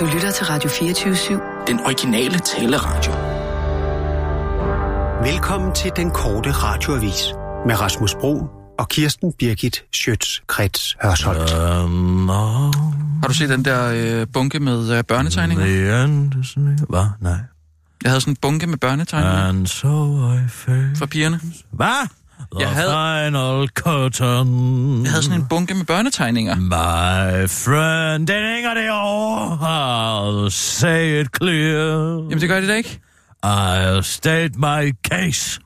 Du lytter til Radio 24-7. Den originale taleradio. Velkommen til den korte radioavis med Rasmus Bro og Kirsten Birgit Schøtz-Krets Hørsholm. Um, oh, Har du set den der øh, bunke med øh, børnetegninger? Hvad? Nej. Jeg havde sådan en bunke med børnetegninger And so I fell. for pigerne. Hvad? The Jeg havde- final curtain. Jeg havde sådan en bunke med børnetegninger. My friend, den hænger derovre. I'll say it clear. Jamen, det gør det da ikke. I'll state my case,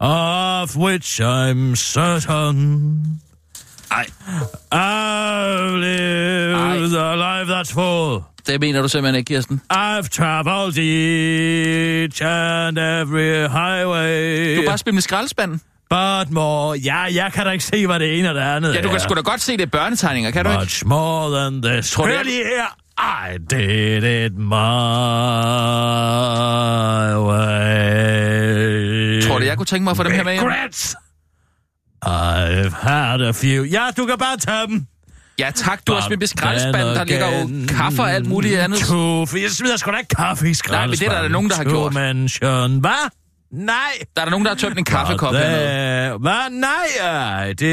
of which I'm certain. Ej, I've lived a life that's full. det mener du simpelthen ikke, Kirsten. I've traveled each and every highway. Du kan bare spille med skraldespanden. But more, ja, jeg kan da ikke se, hvad det ene og det andet Ja, du kan sgu da godt se, det er børnetegninger, kan du ikke? Much more than this. Tror Hør jeg- lige her. I did it my way. Tror du, jeg kunne tænke mig at få dem her med hjem? Regrets. I've had a few. Ja, du kan bare tage dem. Ja, tak. Du har spillet med skraldespanden. Der ligger jo kaffe og alt muligt andet. Tuf. Jeg smider sgu da ikke kaffe i Nej, men det er der nogen, der har gjort. Hvad? Nej. Der er der nogen, der har tømt en kaffekop hernede. Hvad? Nej, ej, det...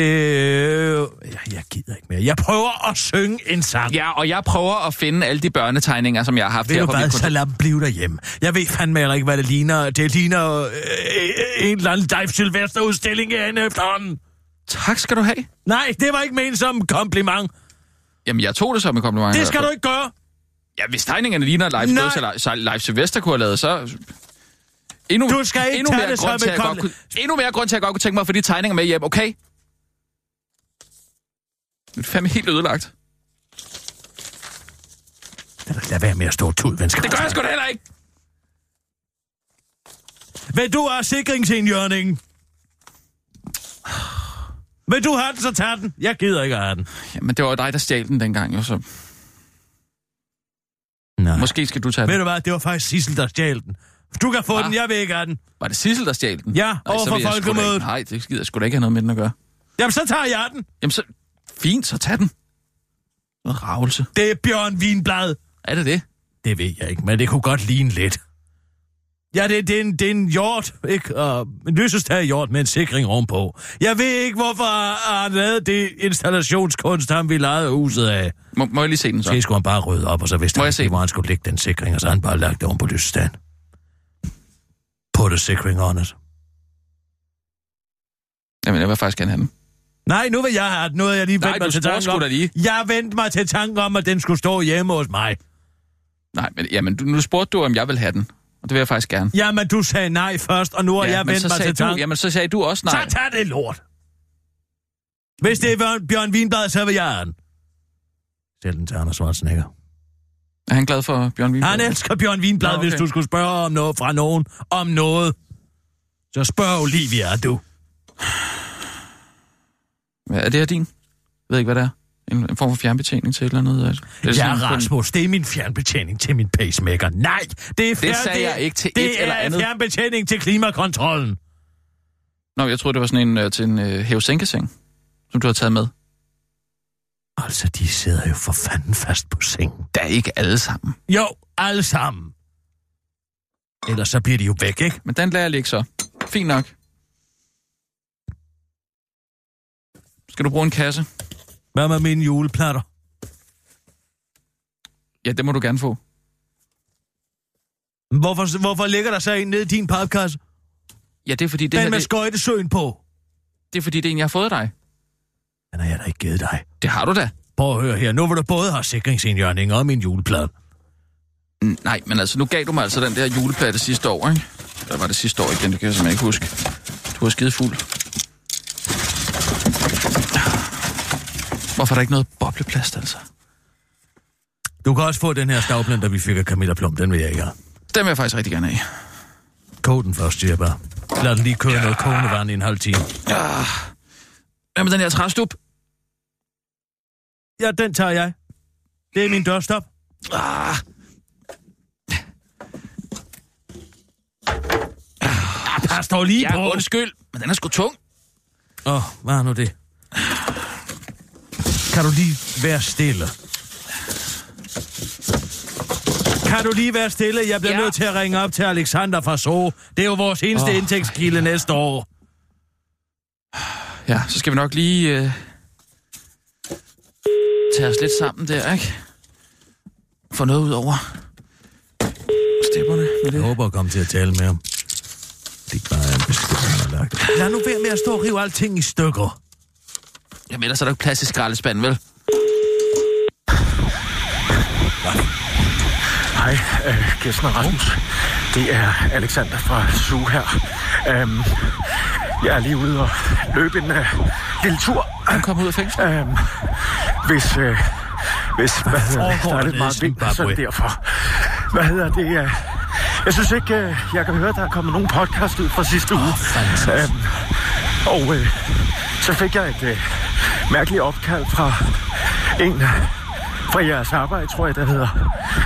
Jeg, jeg gider ikke mere. Jeg prøver at synge en sang. Ja, og jeg prøver at finde alle de børnetegninger, som jeg har haft Ved du hvad, mit så lad dem blive derhjemme. Jeg ved fandme heller ikke, hvad det ligner. Det ligner øh, en eller anden Dive Sylvester-udstilling herinde efterhånden. Tak skal du have. Nej, det var ikke ment som kompliment. Jamen, jeg tog det som en kompliment. Det skal du ikke gøre. Ja, hvis tegningerne ligner Live, Live Sylvester kunne have lavet, så... Endnu, Du skal ikke endnu tage mere det grund til, at jeg godt kunne, Endnu mere grund til, at jeg godt kunne tænke mig at få de tegninger med hjem, okay? Det er fandme helt ødelagt. Lad være med at stå tud, vensker. Det gør jeg sgu da heller ikke. Vil du have sikringsindjørningen? Vil du have den, så tag den. Jeg gider ikke have den. Jamen, det var jo dig, der stjal den dengang, jo, så Nej. måske skal du tage Ved den. du hvad, det var faktisk Sissel, der stjal den. Du kan få Hva? den, jeg vil ikke have den. Var det Sissel, der stjal den? Ja, Nej, over så for vil jeg sgu da folkemødet. Nej, det gider jeg sgu da ikke have noget med den at gøre. Jamen, så tager jeg den. Jamen, så... Fint, så tag den. Noget ravelse. Det er Bjørn Vinblad. Er det det? Det ved jeg ikke, men det kunne godt ligne lidt. Ja, det, det, er, en, det er en hjort, ikke? Og en lysestager hjort med en sikring ovenpå. Jeg ved ikke, hvorfor han lavede det installationskunst, han ville lege huset af. Må, må jeg lige se den så? Så skulle han bare rydde op, og så vidste Må han hvor han skulle lægge den sikring, og så han bare lagt det oven på lysestagen. Put a sikring on it. Jamen, jeg vil faktisk gerne have den. Nej, nu vil jeg have har jeg lige Nej, vendt du mig til tanken om. lige. Jeg vendte mig til tanken om, at den skulle stå hjemme hos mig. Nej, men jamen, du, nu spurgte du, om jeg vil have den. Og det vil jeg faktisk gerne. Jamen, du sagde nej først, og nu har jeg men vendt mig til tanken. Jamen, så sagde du også nej. Så tag det lort. Hvis det er Bjørn, Bjørn Wienblad, så vil jeg have den. Selv den til Anders Schwarzenegger. Er han glad for Bjørn Wien? Han elsker Bjørn Wienblad, okay. hvis du skulle spørge om noget fra nogen om noget. Så spørg Olivia, du. Hvad er det her din? Jeg ved ikke, hvad det er. En, en form for fjernbetjening til et eller andet? altså. Det er Ja, sådan Rasmus, det er min fjernbetjening til min pacemaker. Nej, det er fjern, sagde jeg ikke til det et eller er andet. fjernbetjening til klimakontrollen. Nå, jeg troede, det var sådan en uh, til en uh, hævesænkeseng, som du har taget med. Altså, de sidder jo for fanden fast på sengen. Der er ikke alle sammen. Jo, alle sammen. Ellers så bliver de jo væk, ikke? Men den lader jeg ligge så. Fint nok. Skal du bruge en kasse? Hvad med mine juleplatter? Ja, det må du gerne få. Hvorfor, hvorfor ligger der så en nede i din papkasse? Ja, det er fordi, det, Den her, med det, skøjtesøen på. det er fordi, det er en, jeg har fået dig. Den har jeg da ikke givet dig. Det har du da. Prøv at høre her. Nu vil du både have sikringsindjørning og min juleplade. Mm, Nej, men altså, nu gav du mig altså den der juleplade sidste år, ikke? Eller var det sidste år igen? Det kan jeg simpelthen ikke huske. Du har skide fuld. Hvorfor er der ikke noget bobleplast, altså? Du kan også få den her stavblender, vi fik af Camilla Plum. Den vil jeg ikke have. Den vil jeg faktisk rigtig gerne have. Kog den først, siger jeg bare. Lad den lige køre ja. noget kogende vand i en halv time. Ja. Hvad med den her træstup? Ja, den tager jeg. Det er min dørstop. Ah. Der står lige Ja, på. undskyld, men den er sgu tung. Åh, oh, hvad er nu det? Kan du lige være stille? Kan du lige være stille? Jeg bliver Ja. nødt til at ringe op til Alexander fra So. Det er jo vores eneste oh. indtægtskilde næste år. Ja, så skal vi nok lige øh, tage os lidt sammen der, ikke? Få noget ud over stepperne med Jeg det. håber at komme til at tale med ham. Det er bare en besked, han har lagt. Lad nu være med at stå og rive alting i stykker. Jamen, ellers er der ikke plads i skraldespanden, vel? Hej, øh, Kirsten og Rasmus. Det er Alexander fra SU her. Øhm, jeg er lige ude og løbe en øh, lille tur. Han kom ud af fængsel. Øhm, hvis, øh, hvis hvad hedder det, der er lidt meget vind, så derfor. Hvad hedder det? Øh, jeg synes ikke, øh, jeg kan høre, at der er kommet nogen podcast ud fra sidste uge. Øhm, og øh, så fik jeg et øh, mærkeligt opkald fra en fra jeres arbejde, tror jeg, der hedder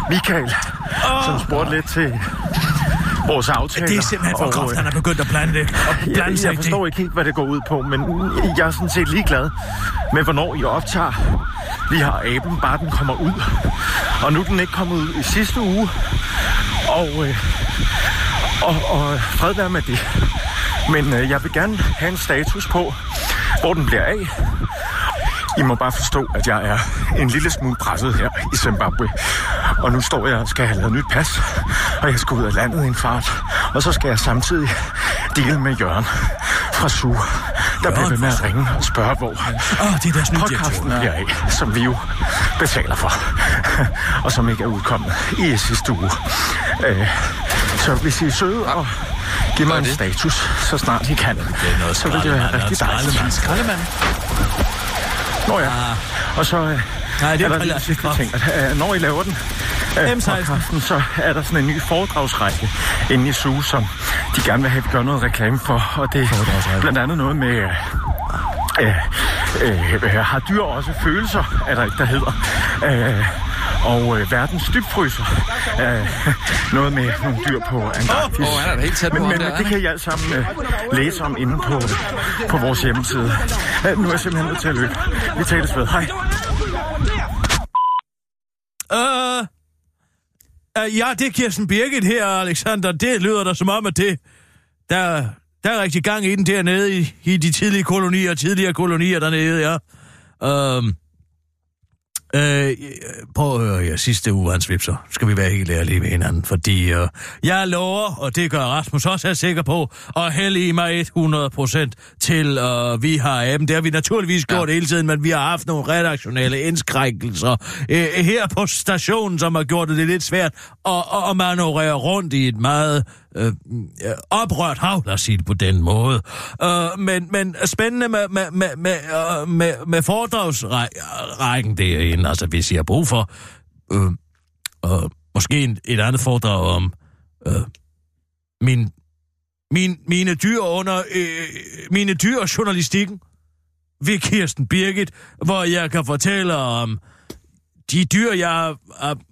Michael, oh. som spurgte lidt til vores aftaler. Det er simpelthen for øh, han er begyndt at blande det. Og blande jeg, jeg det. forstår ikke helt, hvad det går ud på, men jeg er sådan set ligeglad med, hvornår I optager. Vi har aben, bare den kommer ud. Og nu den ikke kommet ud i sidste uge. Og, øh, og, og fred være med det. Men øh, jeg vil gerne have en status på, hvor den bliver af. I må bare forstå, at jeg er en lille smule presset her i Zimbabwe. Og nu står jeg og skal have lavet nyt pas, og jeg skal ud af landet i en fart. Og så skal jeg samtidig dele med Jørgen fra SU, der bliver ved med at ringe og spørge, hvor Åh, det er deres podcasten bliver af, som vi jo betaler for, og som ikke er udkommet i sidste uge. Øh, så hvis I er søde og giver mig en det? status, så snart I kan, er så vil det være rigtig dejligt. Skraldemand. Nå ja. Og så øh, Nej, det er er der lige sidste Askeladd. ting, at øh, når I laver den, øh, M16. podcasten, så er der sådan en ny foredragsrække inde i SUGE, som de gerne vil have, at vi gør noget reklame for. Og det er blandt andet noget med... Øh, øh, øh, har dyr også følelser, er der ikke, der hedder. Øh, og øh, verdens dybfryser. Øh, noget med nogle dyr på Antarktis. Åh, han er da helt tæt på Men, men der, det kan I alt sammen øh, læse om inde på, på vores hjemmeside. Øh, nu er jeg simpelthen nødt til at løbe. Vi tales ved. Hej. Øh, Uh, ja, det er Kirsten Birgit her, Alexander. Det lyder da som om, at det... Der, der er rigtig gang i den dernede i, i de tidlige kolonier, tidligere kolonier dernede, ja. Øhm, øh, prøv at høre her, sidste uge, Hans Vipser, skal vi være helt ærlige med hinanden, fordi øh, jeg lover, og det gør Rasmus også, er sikker på, at hælde i mig 100% til, øh, vi har aben. Det har vi naturligvis gjort hele tiden, men vi har haft nogle redaktionelle indskrænkelser øh, her på stationen, som har gjort det lidt svært at, at, at manøvrere rundt i et meget øh, oprørt hav, lad os sige det på den måde. Øh, men, men spændende med, med, med, med, øh, med, med foredragsrækken derinde, altså hvis I har brug for øh, øh, måske en, et andet foredrag om øh, min, min, mine dyr under øh, mine dyr og journalistikken ved Kirsten Birgit, hvor jeg kan fortælle om de dyr, jeg har,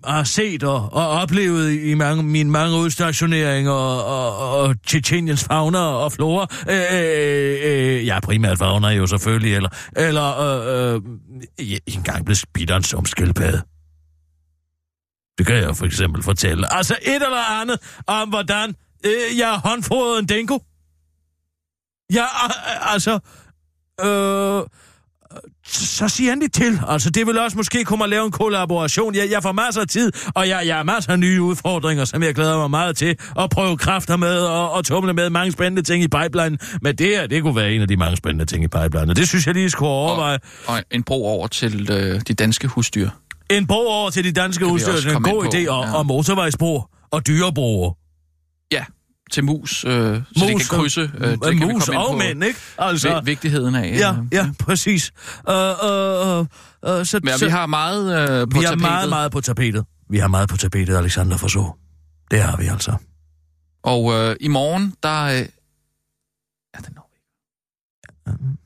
har, set og, og oplevet i mange, mine mange udstationeringer og, og, og Tjetjeniens fauna og flora. Øh, øh, øh ja, primært fauna jo selvfølgelig, eller, eller øh, øh, jeg engang blev spidt som skildpadde. Det kan jeg for eksempel fortælle. Altså et eller andet om, hvordan øh, jeg håndfodrede en dingo. Ja, øh, altså... Øh, så sig endelig til. Altså, det vil også måske komme at lave en kollaboration. Jeg, jeg får masser af tid, og jeg, jeg har masser af nye udfordringer, som jeg glæder mig meget til at prøve kræfter med og, og tumle med mange spændende ting i pipeline. Men det her, det kunne være en af de mange spændende ting i pipeline. Og det synes jeg lige skulle overveje. Og en bro over til øh, de danske husdyr. En bro over til de danske udstyr, også er en god idé, og, ja. og motorvejsbro og dyrebroer. Ja, til mus, øh, så de kan krydse. Øh, det kan vi mus komme ind og mænd, ikke? Altså, Vi- vigtigheden af. ja, øh. ja, præcis. Uh, uh, uh, uh, så, Men så, vi har meget øh, på vi har tapetet. meget, meget på tapetet. Vi har meget på tapetet, Alexander Forså. Det har vi altså. Og øh, i morgen, der... Øh... Ja, den når vi ikke.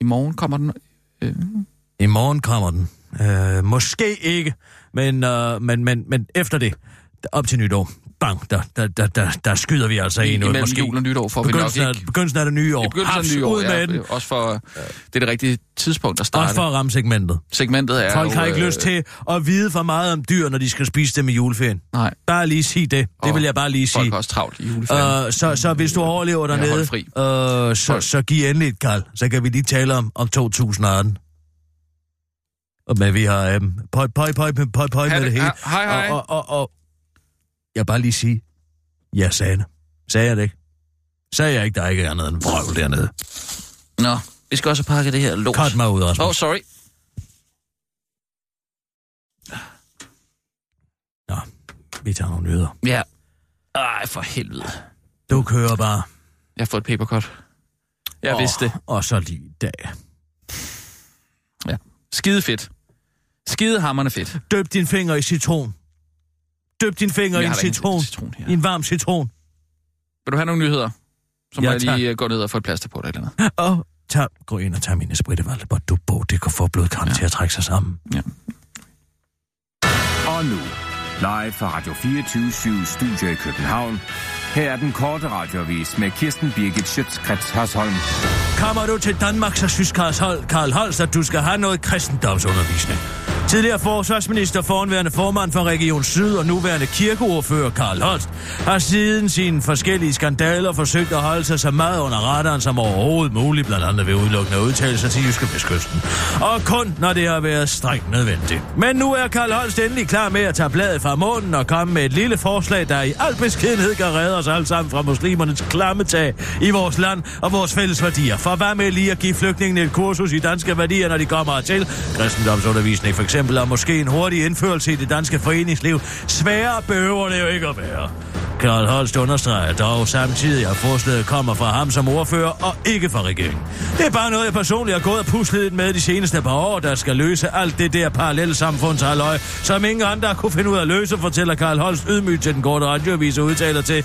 I morgen kommer den... Øh... I morgen kommer den. Uh, måske ikke, men, uh, men, men, men efter det, op til nytår, bang, der, der, der, der, der skyder vi altså I, en ud. Måske jul og nytår får vi nok ikke... begyndelsen af det nye år. I begyndelsen af Haps, nytår, ud med ja, den. også for... Det er det rigtige tidspunkt at starte. Også for at ramme segmentet. Segmentet er Folk har ikke øh, lyst til at vide for meget om dyr, når de skal spise dem i juleferien. Nej, Bare lige sige det. Det Og vil jeg bare lige sige. folk har også travlt i juleferien. Uh, så, så hvis du overlever Ja, dernede, fri. uh, så, så giv endelig et kald. Så kan vi lige tale om, om 2018. Og men vi har um, pøj, pøj, pøj, pøj, pøj med det hele. Hej, hej. Og, og, og, og jeg bare lige sige, jeg sagde det. Sagde jeg det ikke? Sagde jeg ikke, der ikke er andet end vrøvl dernede? Nå, vi skal også pakke det her lort. Cut mig ud, Rasmus. Åh, oh, sorry. Nå, vi tager nogle nyheder. Ja. Ej, for helvede. Du kører bare. Jeg har fået et papercut. Jeg og, vidste det. Og så lige i dag. Ja. Skide fedt. Skide hammerne fedt. Døb din finger i citron. Døb din finger i en citron. citron her. I en varm citron. Vil du have nogle nyheder? Så må Ja, jeg tak. lige øh, gå ned og få et plaster på det eller andet. Og tag, gå ind og tag mine sprittevalg, hvor du bog, det kan få blodkarren ja. til at trække sig sammen. Ja. Og nu, live fra Radio 24 Studio i København. Her er den korte radiovis med Kirsten Birgit Schøtzgrads Hasholm. Kommer du til Danmark, så synes Karl, Hol- Karl Holst, at du skal have noget kristendomsundervisning. Tidligere forsvarsminister, foranværende formand for Region Syd og nuværende kirkeordfører Karl Holst har siden sine forskellige skandaler forsøgt at holde sig så meget under radaren som overhovedet muligt, blandt andet ved udelukkende udtalelser til Jyske Vestkysten. Og kun når det har været strengt nødvendigt. Men nu er Karl Holst endelig klar med at tage bladet fra munden og komme med et lille forslag, der i al beskedenhed kan redde os alle sammen fra muslimernes klammetag i vores land og vores fælles værdier. For hvad med lige at give flygtningene et kursus i danske værdier, når de kommer hertil? Kristendomsundervisning for eksempel, er måske en hurtig indførelse i det danske foreningsliv. Sværere behøver det jo ikke at være. Karl Holst understreger dog samtidig, at forslaget kommer fra ham som ordfører og ikke fra regeringen. Det er bare noget, jeg personligt har gået og puslet med de seneste par år, der skal løse alt det der parallelle samfundshalløj, som ingen andre kunne finde ud af at løse, fortæller Karl Holst ydmygt til den korte radioavis og udtaler til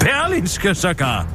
Berlinske sågar.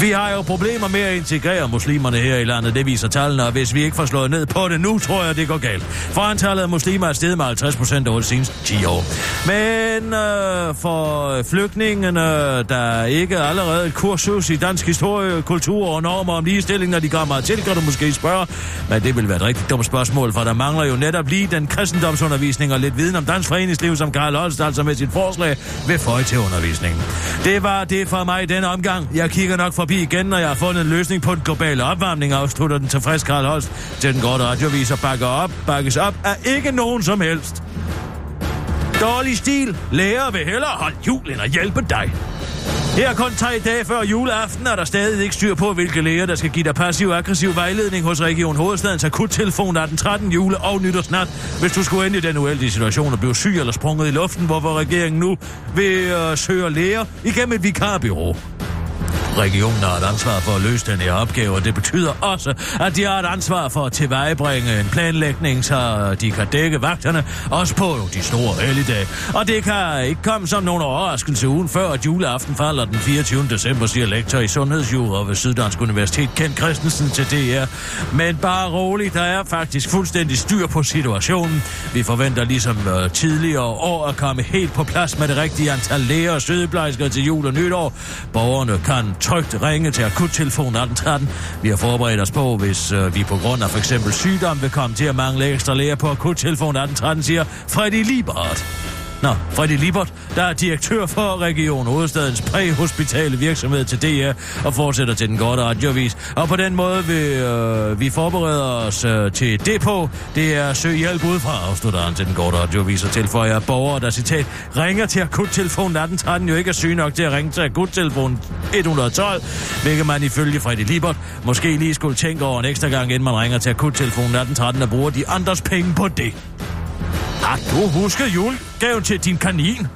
Vi har jo problemer med at integrere muslimerne her i landet, det viser tallene, og hvis vi ikke får slået ned på det nu, tror jeg, det går galt. For antallet af muslimer er steget med 50 procent over de seneste 10 år. Men øh, for flygtningene, der ikke allerede et kursus i dansk historie, kultur og normer om ligestilling, når de kommer til, kan du måske spørge. Men det vil være et rigtig dumt spørgsmål, for der mangler jo netop lige den kristendomsundervisning og lidt viden om dansk foreningsliv, som Karl Holst altså med sit forslag vil føje til undervisningen. Det var det for mig i denne omgang. Jeg kigger nok forbi igen, når jeg har fundet en løsning på den globale opvarmning, afslutter den tilfreds Karl Holst til den korte radiovis og bakker op, bakkes op af ikke nogen som helst. Dårlig stil. Lærer vil hellere holde jul end at hjælpe dig. Her kun tre dage før juleaften, er der stadig ikke styr på, hvilke læger, der skal give dig passiv-aggressiv vejledning hos Region Hovedstadens akuttelefon af den 13. jule og nytårsnat, hvis du skulle ende i den uheldige situation og blive syg eller sprunget i luften, hvorfor regeringen nu vil øh, søge læger igennem et vikarbyrå. Regionen har et ansvar for at løse den her opgave, og det betyder også, at de har et ansvar for at tilvejebringe en planlægning, så de kan dække vagterne, også på de store helligdage. Og det kan ikke komme som nogen overraskelse ugen før, at juleaften falder den 24. december, siger lektor i Sundhedsjura ved Syddansk Universitet, Kent Christensen til DR. Men bare roligt, der er faktisk fuldstændig styr på situationen. Vi forventer ligesom øh, tidligere år at komme helt på plads med det rigtige antal læger og sygeplejersker til jul og nytår. Borgerne kan trygt ringe til akuttelefon 1813. Vi har forberedt os på, hvis øh, vi på grund af for eksempel sygdom vil komme til at mangle ekstra læger på akuttelefon 1813, siger Freddy Liebert. Nå, Freddy Libert, der er direktør for Region Hovedstadens præhospitale virksomhed til DR og fortsætter til den gode radiovis. Og på den måde vil øh, vi forbereder os øh, til det på. Det er søg hjælp udefra, afslutter han til den gode radiovis og tilføjer at borgere, der citat, ringer til akuttelefonen 1813 jo ikke er syge nok til at ringe til akuttelefonen 112, hvilket man ifølge Freddy Libert måske lige skulle tænke over en ekstra gang, inden man ringer til akuttelefonen 1813 og bruger de andres penge på det. Har du husket julegaven til din kanin?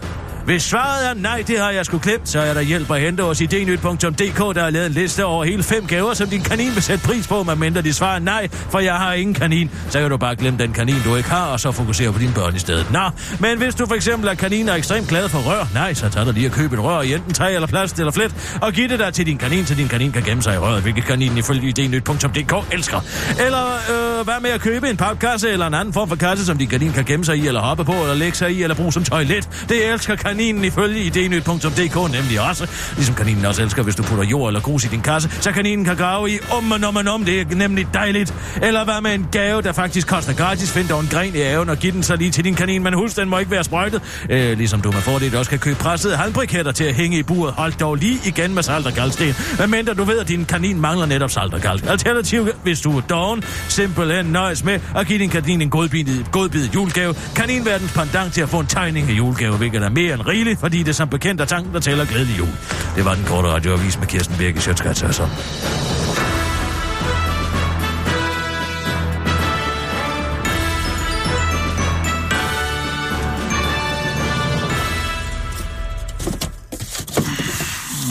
Hvis svaret er nej, det har jeg sgu klemt, så er der hjælp at hente hos idnyt.dk, der har lavet en liste over hele fem gaver, som din kanin vil sætte pris på, medmindre de svarer nej, for jeg har ingen kanin. Så kan du bare glemme den kanin, du ikke har, og så fokusere på dine børn i stedet. Nå, men hvis du for eksempel er kanin og ekstremt glad for rør, nej, så tager du lige at købe et rør i enten træ eller plast eller flet, og giv det der til din kanin, så din kanin kan gemme sig i røret, hvilket kaninen ifølge idnyt.dk elsker. Eller øh, hvad med at købe en papkasse eller en anden form for kasse, som din kanin kan gemme sig i, eller hoppe på, eller lægge sig i, eller bruge som toilet. Det elsker kanin kaninen ifølge idnyt.dk nemlig også. Ligesom kaninen også elsker, hvis du putter jord eller grus i din kasse, så kaninen kan grave i om og om og om. Det er nemlig dejligt. Eller hvad med en gave, der faktisk koster gratis. Find dog en gren i haven og giv den så lige til din kanin. Men husk, den må ikke være sprøjtet. Øh, ligesom du med fordel også kan købe pressede halmbriketter til at hænge i buret. Hold dog lige igen med salt og galsten. Men mindre du ved, at din kanin mangler netop salt og galt. Alternativ, hvis du er doven, simpelthen nøjes med at give din kanin en godbidet, godbidet julegave. Kaninverdens pendant til at få en tegning af julegave, hvilket er mere end rigeligt, fordi det som bekendt er tanken, der tæller glædelig jul. Det var den korte radioavis med Kirsten Birke Sjøtskrets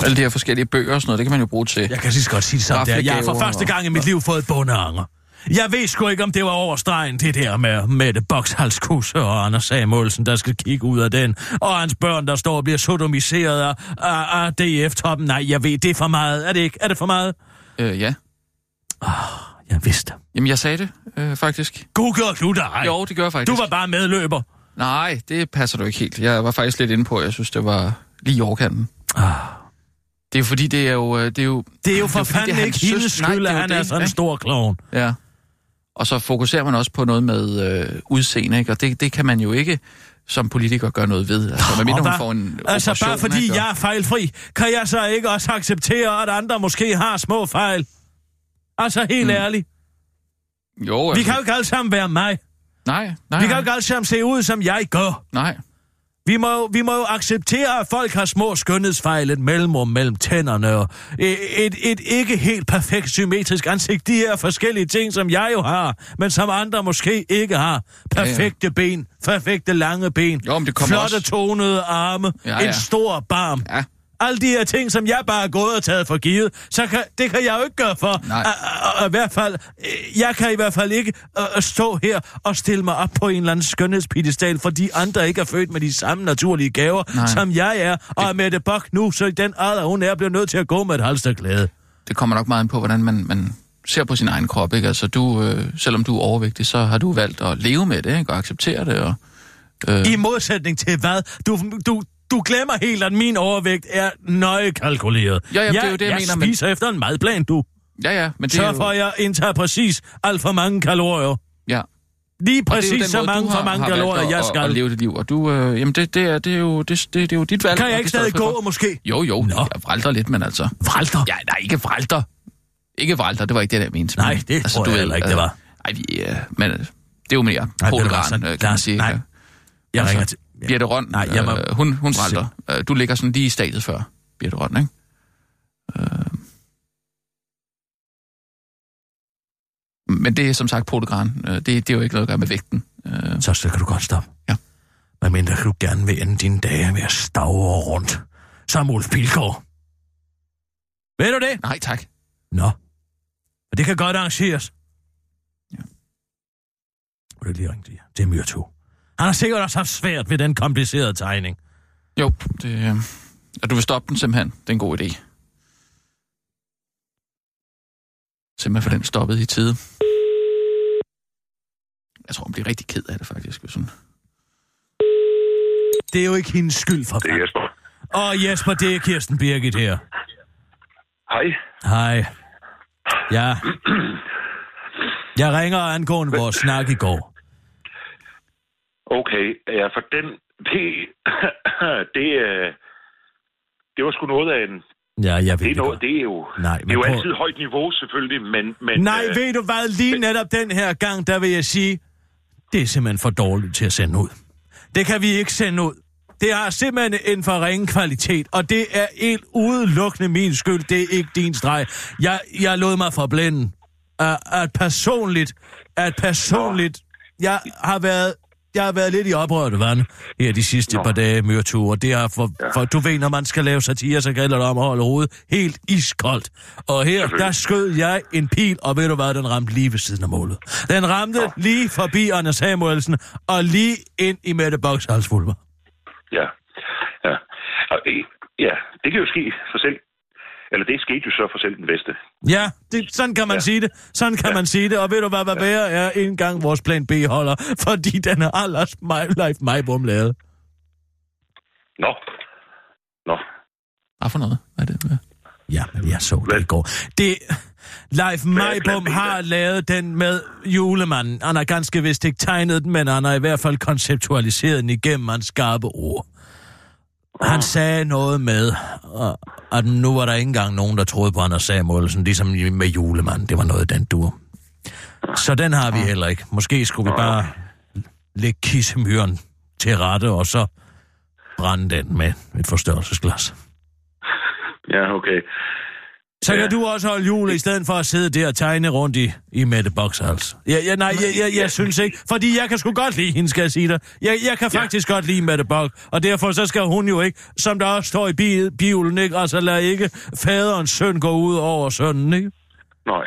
Alle de her forskellige bøger og sådan noget, det kan man jo bruge til. Jeg kan lige så godt sige det sådan der. Jeg har for første gang i mit liv fået bundeanger. Jeg ved sgu ikke, om det var over stregen, det der med Mette Bokshalskusse og Anders Samuelsen, der skal kigge ud af den, og hans børn, der står og bliver sodomiseret af, af, af DF-toppen. Nej, jeg ved, det er for meget. Er det ikke? Er det for meget? Øh, ja. Jeg vidste. Jamen, jeg sagde det, øh, faktisk. God gjorde du dig. Jo, det gør jeg faktisk. Du var bare medløber. Nej, det passer du ikke helt. Jeg var faktisk lidt inde på, jeg synes, det var lige i overkanten. Ah. Det er jo fordi, det er jo... øh, Det er jo, Det er jo for det er fanden ikke hendes skyld, at han er sådan en stor klovn. Ja. Og så fokuserer man også på noget med øh, udseende, ikke? Og det, det kan man jo ikke som politiker gøre noget ved. Altså, medmindre Og hun hvad? får en Altså bare fordi ikke? Jeg er fejlfri, kan jeg så ikke også acceptere, at andre måske har små fejl? Altså helt mm. ærligt. Jo, Vi altså, kan jo ikke alle sammen være mig. Nej, nej, Vi kan jo ikke alle sammen se ud, som jeg gør. nej. Vi må, jo- vi må jo acceptere, at folk har små skønhedsfejl, et mellemrum mellem tænderne og et, et, et ikke helt perfekt symmetrisk ansigt. De her forskellige ting, som jeg jo har, men som andre måske ikke har. Perfekte ben, perfekte lange ben, Jo, men det flotte også- tonede arme, Ja, en ja. stor barm. Ja. Alle de her ting, som jeg bare er gået og taget for givet, så kan, det kan jeg jo ikke gøre for. Nej. Og- og- I hvert fald, øh, jeg kan i hvert fald ikke uh, stå her og stille mig op på en eller anden skønhedspidestal, fordi andre ikke er født med de samme naturlige gaver, Nej. Som jeg er. Og er Mette Bok nu, så i den alder, hun er, bliver nødt til at gå med et halsterklæde. Det kommer nok meget ind på, hvordan man, man ser på sin egen krop, ikke? Altså, du, øh, selvom du er overvægtig, så har du valgt at leve med det, ikke? Og acceptere det, og... Øh, I modsætning til hvad? Du, du, du glemmer helt, at min overvægt er nøje kalkuleret. Ja, ja, det er jeg, jo det, jeg jeg mener, men- spiser efter en madplan, du. ja, ja, men det Så jo... at jeg indtager præcis alt for mange kalorier. Ja. Lige Og præcis så mange du for mange kalorier, jeg skal. At leve dit liv, og du, øh, jamen det, det, er, det, er jo, det, det, det er jo dit valg. Kan og jeg ikke stadig jeg for. gå, måske? Jo, jo, Nå. jeg vralter lidt, men altså... Vralter? Ja, nej, ikke vralter. Ikke vralter, det var ikke det, jeg mente. Nej, Men, det tror jeg heller ikke, det var. Nej, øh, men øh, det er jo mere du så øh, kan man sige. nej. Jeg Altså, ringer til... Birte Røn, Nej, jeg må- øh, hun, hun vralter. Øh, du ligger sådan lige i stadiet før Birte Røn, ikke? Øh. Men det er som sagt polgran. Øh, det, det er jo ikke noget at gøre med vægten. Øh, Så, så kan du godt stoppe. Ja. Men mindre kan du gerne vil ende dine dage med at stavre rundt. Som Ulf Pilgaard. Ved du det? nej, tak. Nå. Og det kan godt arrangeres. Ja. Må du lige ringe til, til Myrto? Han har sikkert også haft svært ved den komplicerede tegning. Jo, det, øh, og du vil stoppe den simpelthen. Det er en god idé. Simpelthen for den stoppet i tide. Jeg tror, hun bliver rigtig ked af det, faktisk. Hvis hun... Det er jo ikke hendes skyld for Det er Jesper. Og Jesper, det er Kirsten Birgit her. Hej. Hej. Ja. Jeg ringer angående vores snak i går. Okay, ja, for den, det, det, øh, det var sgu noget af en, Ja, jeg ved det er, det noget, det er jo, Nej, det er men jo prøv- altid højt niveau selvfølgelig, men, men Nej, øh, ved du hvad, lige netop den her gang, der vil jeg sige, det er simpelthen for dårligt til at sende ud. Det kan vi ikke sende ud. Det har simpelthen en for ringe kvalitet, og det er helt udelukkende min skyld. Det er ikke din streg. Jeg, jeg lod mig forblænde. At, at personligt, at personligt, jeg har været, jeg har været lidt i oprørte vand her de sidste Nå. par dage mørtur, og det har for, for, du ved, når man skal lave satire, så gælder det om at holde hovedet helt iskoldt. Og her, der skød jeg en pil, og ved du hvad, den ramte lige ved siden af målet. Den ramte lige forbi Anders Samuelsen, og lige ind i Mette Boks halsvulver. ja, ja. Og, øh, ja, det kan jo ske for selv, eller det skete jo så for selv den bedste. Ja, det, sådan kan man ja. Ja. sige det. Sådan kan ja. man sige det. Og ved du hvad, hvad værre er ikke engang vores plan B holder, fordi den er alders mig, Leif Majbom lavet. Nå. Nå. Hvad for noget? Hvad er det? Ja, men jeg så det i går. Det... Leif Meibom har lavet den med julemanden. Han har ganske vist ikke tegnet den, men han har i hvert fald konceptualiseret den igennem hans skarpe ord. Han sagde noget med, og- at nu var der ikke engang nogen, der troede på Anders Samuelsen, ligesom med julemanden. Det var noget, den dur. Så den har vi heller ikke. Måske skulle vi bare lægge kissemyren til rette, og så brænde den med et forstørrelsesglas. Ja, okay. Så kan Ja. du også holde jul, i stedet for at sidde der og tegne rundt i, i Mette Boxhals. Ja, ja, nej, jeg, jeg, jeg synes ikke, fordi jeg kan sgu godt lide hende, skal jeg sige dig. Jeg, jeg kan faktisk godt lide Mette Box, og derfor så skal hun jo ikke, som der også står i bi- Bibelen, ikke? Altså lad ikke faderens søn gå ud over sønnen, ikke? Nej.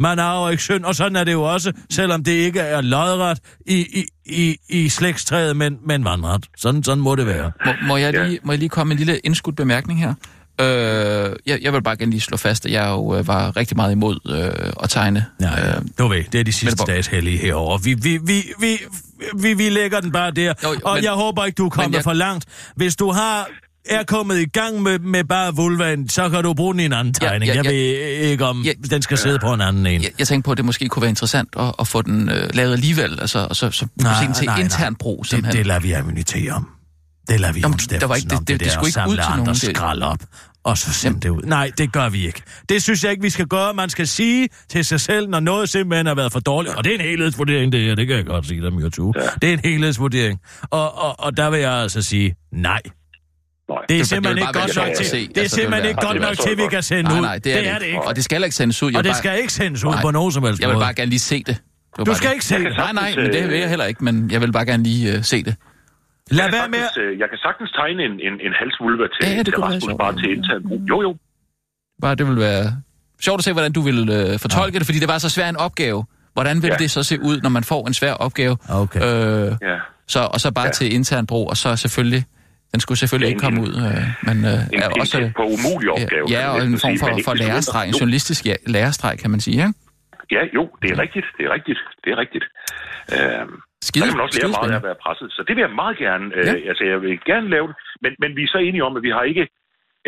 Man har jo ikke søn, og sådan er det jo også, selvom det ikke er lodret i, i, i, i slægtstræet, men, men vandret. Sådan, sådan må det være. Må, må, jeg Ja. lige, må jeg lige komme med en lille indskudt bemærkning her? Øh, jeg, jeg vil bare gerne lige slå fast, at jeg jo øh, var rigtig meget imod øh, at tegne. Ja, ja. Øh, Du ved, det er de sidste Box. dages hellige herovre. Vi, vi, vi, vi, vi, vi lægger den bare der, Jo, jo, og men- jeg håber ikke, du er kommet jeg- for langt. Hvis du har er kommet i gang med, med bare vulvaen, så kan du bruge den i en anden Ja, tegning. ja, jeg ja. ved ikke, om Ja. den skal sidde på en anden en. jeg, jeg tænkte på, at det måske kunne være interessant at, at få den øh, lavet alligevel, altså, og så, så nej, se den til intern brug, det, simpelthen. det lader vi ammunitere om. Det lader vi Jamen, der var ikke- det- om det- det der, skulle ikke ud til andre nogen, det- skrald op. Og så sende det ud. Nej, det gør vi ikke. Det synes jeg ikke, vi skal gøre. Man skal sige til sig selv, når noget simpelthen har været for dårligt. Og det er en helhedsvurdering, det her. Det kan jeg godt sige dig, Mjørtu. Ja. Det er en helhedsvurdering. Og, og, og der vil jeg altså sige nej. Nej. Det er det simpelthen ikke godt nok til. Det er Altså, det simpelthen ikke det godt nok til, vi kan sende nej, ud. nej, det er, det, ikke. Og det skal ikke sendes ud. Jeg Og det skal ikke sendes ud Nej. på nogen som helst Jeg vil bare gerne lige se det. det Du skal det. ikke se det. Nej, nej, men det vil jeg heller ikke, men jeg vil bare gerne lige uh, se det. Lad Jeg være med sagtens, øh, jeg kan sagtens tegne en, en, en halsvulva til, Ja, ja, til Rasmus, bare til intern brug. Jo, jo. Bare det vil være sjovt at se, hvordan du vil øh, fortolke det, fordi det var så svær en opgave. Hvordan vil Ja. det så se ud, når man får en svær opgave? Okay. Øh, Ja. så, og så bare Ja. til intern brug, og så selvfølgelig... Den skulle selvfølgelig Ja, ikke komme en- ud, øh, men øh, En, er en også... tæt på umulig opgave. Ja, og en form for, for mindre. lærestreg, en Jo. journalistisk ja, lærestreg, kan man sige, ikke? Ja, jo, det er rigtigt. Det er rigtigt. Det er rigtigt. Øhm, Skide, der kan man også lære meget af at være presset. Så det vil jeg meget gerne. Øh, Ja. Altså, jeg vil gerne lave det. Men, men vi er så enige om, at vi har ikke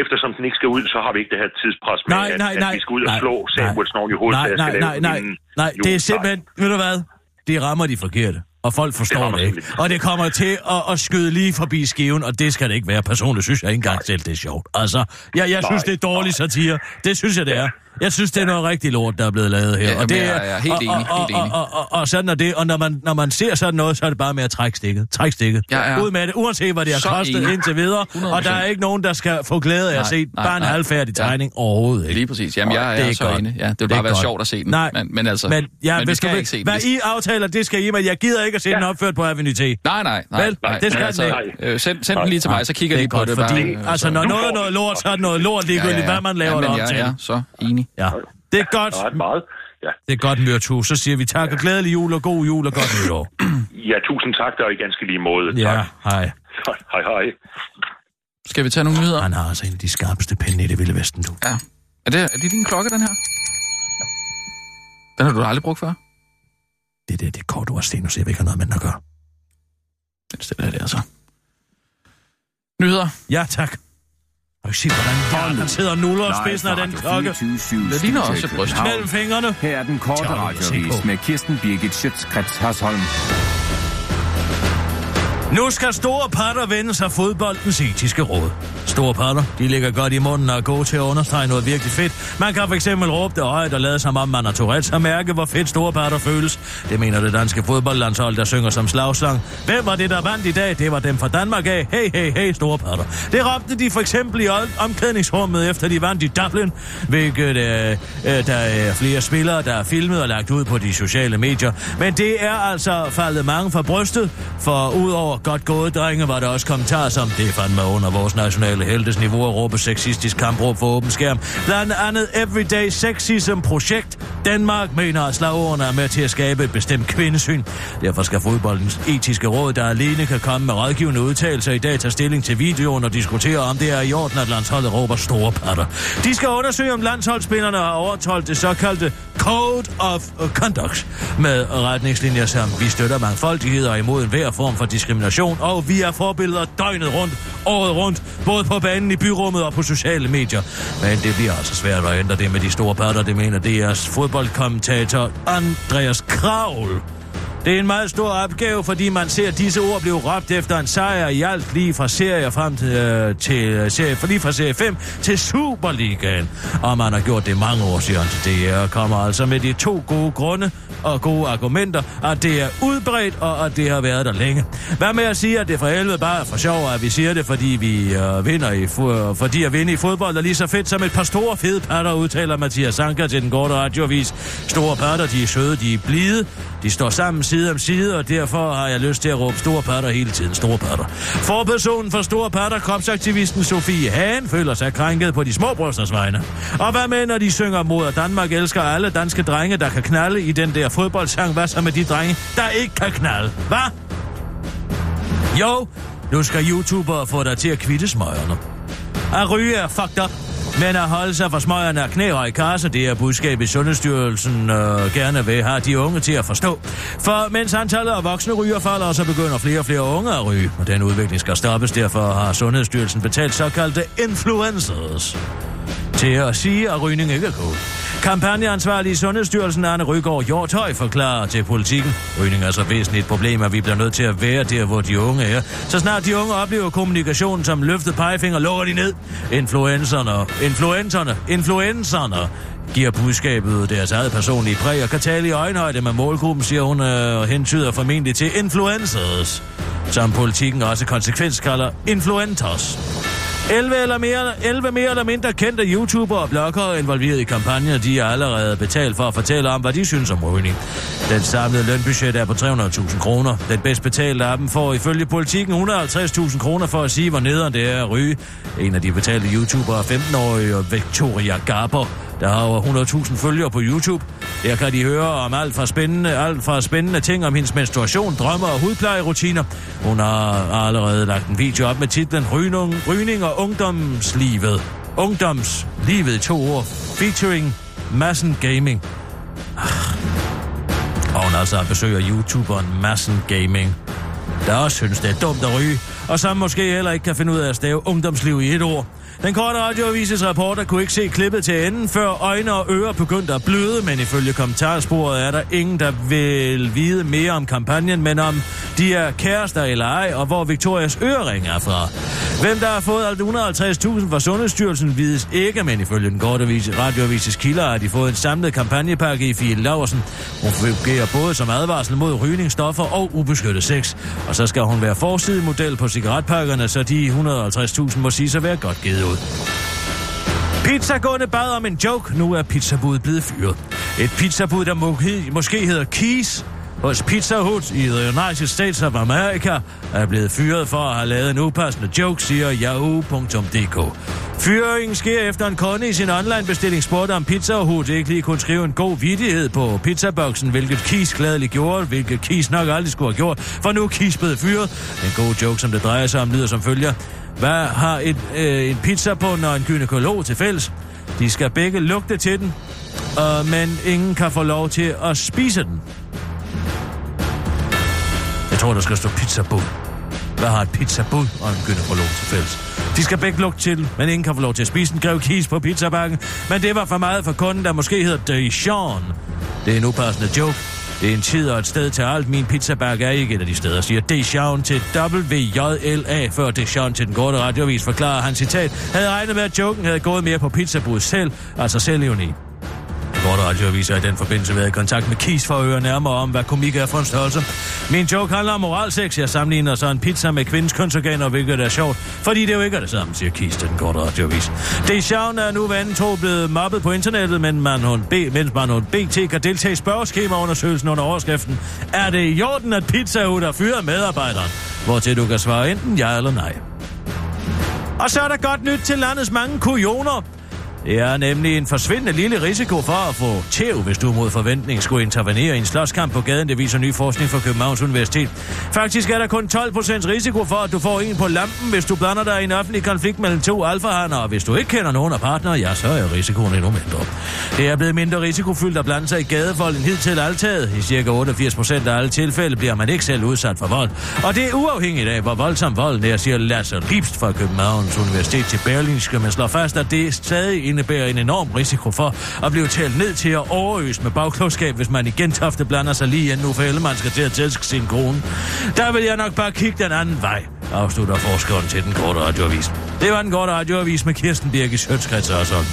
eftersom den ikke skal ud, så har vi ikke det her tidspres med, Nej, at, nej, nej. at vi skal ud og nej, slå Samuelsen over i hovedet, Nej, nej, nej, nej, nej, det er simpelthen, ved du hvad? Det rammer de forkerte. Og folk forstår rammer det, ikke. Og det kommer til at, at skyde lige forbi skiven, og det skal det ikke være. Personligt synes jeg ikke engang selv, det er sjovt. Altså, jeg, jeg synes, det er dårlig satire. Det synes jeg, det er. Jeg synes, det er noget rigtig lort, der er blevet lavet her. Ja, og det jamen, jeg er helt enig, og, helt og, enig. Og, og, og, og sådan er det. Og når man, når man ser sådan noget, så er det bare med at trække stikket. Træk stikket. Ja, ja. Ud med det, uanset hvad det har Så kostet enig. indtil videre. Og der er 100%. ikke nogen, der skal få glæde af at Nej, se nej, bare en nej. halvfærdig Ja. tegning overhovedet. Ikke? Lige præcis. Jamen, jeg, Det jeg er, er så godt. enig. Ja, det vil Det er bare være godt. sjovt at se den. Nej, men, men altså, Men, ja, men vi skal ikke se den. Hvad I aftaler, det skal I, men jeg gider ikke at se ja. den opført på Avenue T. Nej, nej, nej. Vel, nej. det skal men den altså, øh, send, send den lige til mig, så kigger det jeg er lige på det. fordi, bare, øh, altså, så- når noget er noget lort, så er det noget lort, ligegyldigt, hvad man laver ja, det jeg til. er så enig. Ja, det er godt. Ret meget. Ja. Det er godt, Myrtu. Så siger vi tak og glædelig jul og god jul og godt nytår. ja, tusind tak, der er i ganske lige måde. Ja, Tak. hej. Hej, hej. Skal vi tage nogle nyheder? Han har altså en af de skarpeste pinde i det vilde vesten, du. Ja. Er det, er det din klokke, den her? Den har du aldrig brugt før? Det der, det er kort ord, Stenus, jeg vil ikke noget med den at gøre. Den stiller jeg der så. Nyheder. Ja, tak. Og se, hvordan han sidder og nuller og spidsen af den klokke. Det ligner også bryst. Mellem fingrene. Her er den korte radiovis med Kirsten Birgit Schøtzgrads Hasholm. Nu skal store patter vende sig fodboldens etiske råd. Store patter, de ligger godt i munden og er gode til at understrege noget virkelig fedt. Man kan fx råbe det højt og lade som om man har Tourette's og mærke, hvor fedt store patter føles. Det mener det danske fodboldlandshold, der synger som slagsang. Hvem var det, der vandt i dag? Det var dem fra Danmark af. Hey, hey, hey, store patter. Det råbte de for eksempel i omklædningsrummet, efter de vandt i Dublin, hvilket øh, øh, der er flere spillere, der er filmet og lagt ud på de sociale medier. Men det er altså faldet mange fra brystet, for udover godt gået drenge, var der også kommentarer som, det er fandme under vores nationale heltes niveau at råbe sexistisk kampråb for åben skærm. Blandt andet Everyday Sexism Projekt. Danmark mener, at slagordene er med til at skabe et bestemt kvindesyn. Derfor skal fodboldens etiske råd, der alene kan komme med rådgivende udtalelser i dag, tage stilling til videoen og diskutere, om det er i orden, at landsholdet råber store patter. De skal undersøge, om landsholdsspillerne har overtrådt det såkaldte Code of Conduct med retningslinjer som vi støtter mangfoldighed og imod enhver form for diskrimination inspiration, og vi er forbilleder døgnet rundt, året rundt, både på banen i byrummet og på sociale medier. Men det bliver altså svært at ændre det med de store parter, det mener DR's fodboldkommentator Andreas Kravl. Det er en meget stor opgave, fordi man ser disse ord blive råbt efter en sejr i alt lige fra serie frem til, øh, til øh, serie, lige fra serie 5 til Superligaen. Og man har gjort det mange år, siden han til DR. Kommer altså med de to gode grunde og gode argumenter, at det er udbredt og at det har været der længe. Hvad med at sige, at det for helvede bare er for sjov, at vi siger det, fordi vi øh, vinder i fo- øh, fordi at vinde i fodbold er lige så fedt som et par store fede patter, udtaler Mathias Sanker til den korte radiovis. Store patter, de er søde, de er blide, de står sammen side om side, og derfor har jeg lyst til at råbe store patter hele tiden. Store patter. Forpersonen for store patter, kropsaktivisten Sofie Hagen, føler sig krænket på de små brysters vegne. Og hvad med, når de synger mod, at Danmark elsker alle danske drenge, der kan knalde i den der fodboldsang? Hvad så med de drenge, der ikke kan knalde? Hvad? Jo, nu skal YouTubere få dig til at kvitte smøgerne. At ryge er fucked up, men at holde sig for smøgerne af knæ og i kasse, det er budskabet Sundhedsstyrelsen øh, gerne vil have de unge til at forstå. For mens antallet af voksne ryger falder, så begynder flere og flere unge at ryge. Og den udvikling skal stoppes, derfor har Sundhedsstyrelsen betalt såkaldte influencers til at sige, at rygning ikke er cool. Kampagneansvarlig i Sundhedsstyrelsen, Arne Rygaard Hjortøj, forklarer til politikken. Rygning er så væsentligt et problem, at vi bliver nødt til at være der, hvor de unge er. Så snart de unge oplever kommunikationen som løftet pegefinger, lukker de ned. Influencerne, influencerne, influencerne giver budskabet deres eget personlige præg og kan tale i øjenhøjde med målgruppen, siger hun, øh, og hentyder formentlig til influencers, som politikken også konsekvens kalder influencers. 11 eller mere, 11 mere eller mindre kendte YouTubere og bloggere involveret i kampagner, de er allerede betalt for at fortælle om, hvad de synes om rygning. Den samlede lønbudget er på 300.000 kroner. Den bedst betalte af dem får ifølge politikken 150.000 kroner for at sige, hvor nederen det er at ryge. En af de betalte YouTubere er 15-årige Victoria Garber, der har over 100.000 følgere på YouTube. Der kan de høre om alt fra spændende, alt fra spændende ting om hendes menstruation, drømmer og hudplejerutiner. Hun har allerede lagt en video op med titlen Rynung, Rygning og Ungdomslivet. Ungdomslivet i to ord. Featuring Massen Gaming. Ah. Og hun altså besøger YouTuberen Massen Gaming, der også synes, det er dumt at ryge, og som måske heller ikke kan finde ud af at stave ungdomsliv i et ord. Den korte radioavises reporter kunne ikke se klippet til enden, før øjne og ører begyndte at bløde, men ifølge kommentarsporet er der ingen, der vil vide mere om kampagnen, men om de er kærester eller ej, og hvor Victorias ørering er fra. Hvem der har fået alt 150.000 fra Sundhedsstyrelsen vides ikke, men ifølge den korte radioavises kilder har de fået en samlet kampagnepakke i Fie Laversen. Hun fungerer både som advarsel mod rygning, stoffer og ubeskyttet sex, og så skal hun være forsidemodel på cigaretpakkerne, så de 150.000 må sige sig være godt givet ud. Pizzagående bad om en joke. Nu er pizzabuddet blevet fyret. Et pizzabud, der måske, måske hedder Keys, hos Pizza Hut i The United States of America, er blevet fyret for at have lavet en upassende joke, siger yahoo.dk. Fyringen sker efter en kunde i sin online-bestilling spurgte om Pizza Hut ikke lige kunne skrive en god vidighed på pizzaboksen, hvilket Kis gladeligt gjorde, hvilket Kis nok aldrig skulle have gjort, for nu er Kis blevet fyret. En god joke, som det drejer sig om, lyder som følger. Hvad har et, øh, en pizza på, når en gynekolog til fælles? De skal begge lugte til den, øh, men ingen kan få lov til at spise den. Tror, der skal stå pizzabud. Hvad har et pizzabud og en gynekolog til fælles? De skal begge lukke til, men ingen kan få lov til at spise en grev kis på pizzabakken. Men det var for meget for kunden, der måske hedder Dijon. Det er en upassende joke. Det er en tid og et sted til alt. Min pizzabag er ikke et af de steder, siger Dijon til WJLA, før Dijon til den korte radiovis forklarer han citat, havde regnet med, at joken havde gået mere på pizzabud selv, altså selvironi. Korte radioavis har i den forbindelse været i kontakt med Kis for at høre nærmere om, hvad komik er for en størrelse. Min joke handler om moralsex. Jeg sammenligner så en pizza med kvindens kønsorganer, hvilket er sjovt, fordi det jo ikke er det samme, siger Kis til den korte radioavis. Det er nu vanden to blevet mobbet på internettet, men man hun B, mens man hun BT kan deltage i spørgeskemaundersøgelsen under overskriften. Er det i orden, at pizza har fyret medarbejderen? Hvortil du kan svare enten ja eller nej. Og så er der godt nyt til landets mange kujoner. Det er nemlig en forsvindende lille risiko for at få tæv, hvis du mod forventning skulle intervenere i en slåskamp på gaden, det viser ny forskning fra Københavns Universitet. Faktisk er der kun 12% risiko for, at du får en på lampen, hvis du blander dig i en offentlig konflikt mellem to alfahander, og hvis du ikke kender nogen af partnere, ja, så er risikoen endnu mindre. Det er blevet mindre risikofyldt at blande sig i gadevold end hidtil altaget. I cirka 88% af alle tilfælde bliver man ikke selv udsat for vold. Og det er uafhængigt af, hvor voldsom volden er, siger Lasse Ribst fra Københavns Universitet til Berlinske, men slår fast, at det stadig indebærer en enorm risiko for at blive talt ned til at overøse med bagklogskab, hvis man igen Gentofte blander sig lige inden Uffe Ellemann skal til at tælske sin kone. Der vil jeg nok bare kigge den anden vej, afslutter forskeren til den korte radioavis. Det var den korte radioavis med Kirsten Birgit Sjøtskrets og sådan.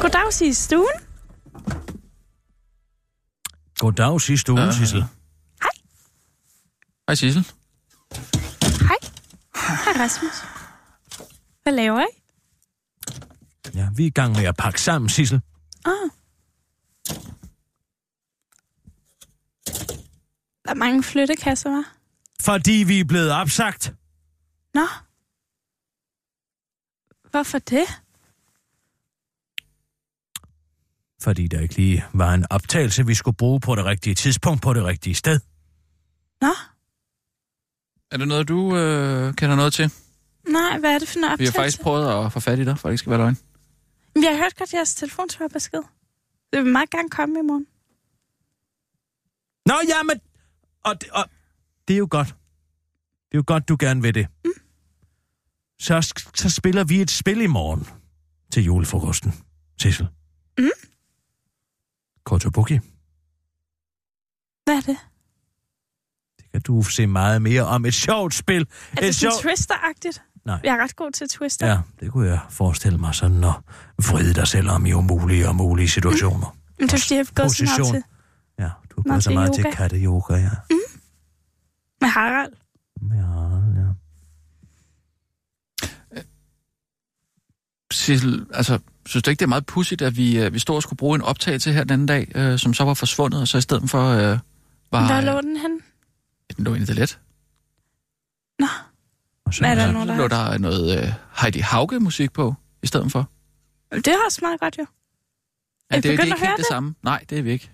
Goddag, sig stuen. Goddag sidste uge. Sissel. Hej Sissel. Hej. Hej, Rasmus. Hvad laver I? Ja, vi er i gang med at pakke sammen, Sissel. Ah. Der er mange flyttekasser, var. Fordi vi er blevet opsagt. Nå. Hvorfor det? Fordi der ikke lige var en optagelse, vi skulle bruge på det rigtige tidspunkt på det rigtige sted. Nå. Er det noget, du øh, kender noget til? Nej, hvad er det for noget Vi har optagelse? faktisk prøvet at få fat i dig, for det ikke skal være løgn. Vi har hørt godt jeres telefonsvarbesked. Det vil meget gerne komme i morgen. Nå, ja, men... Og, det- og, det er jo godt. Det er jo godt, du gerne vil det. Mm. Så, så spiller vi et spil i morgen til julefrokosten, Sissel. Mm. Kotobuki. Hvad er det? Det kan du se meget mere om. Et sjovt spil. Er det et sådan twister-agtigt? Nej. Jeg er ret god til twister. Ja, det kunne jeg forestille mig sådan at vride dig selv om i umulige og mulige situationer. Men det er fordi, jeg har gået så meget til Ja, du har gået så til meget til yoga. katte-yoga, ja. med Harald. Ja, ja. Sissel, altså, synes du ikke, det er meget pudsigt, at vi, øh, vi stod og skulle bruge en optagelse her den anden dag, øh, som så var forsvundet, og så i stedet for øh, var... Hvor øh, lå den hen? Den lå inde i det let. Nå, Og så Hvad er der Så nogen, der lå har- der noget øh, Heidi Hauge-musik på, i stedet for. det er også meget godt jo. Ja, det, det er ikke helt det det? samme. Nej, det er vi ikke.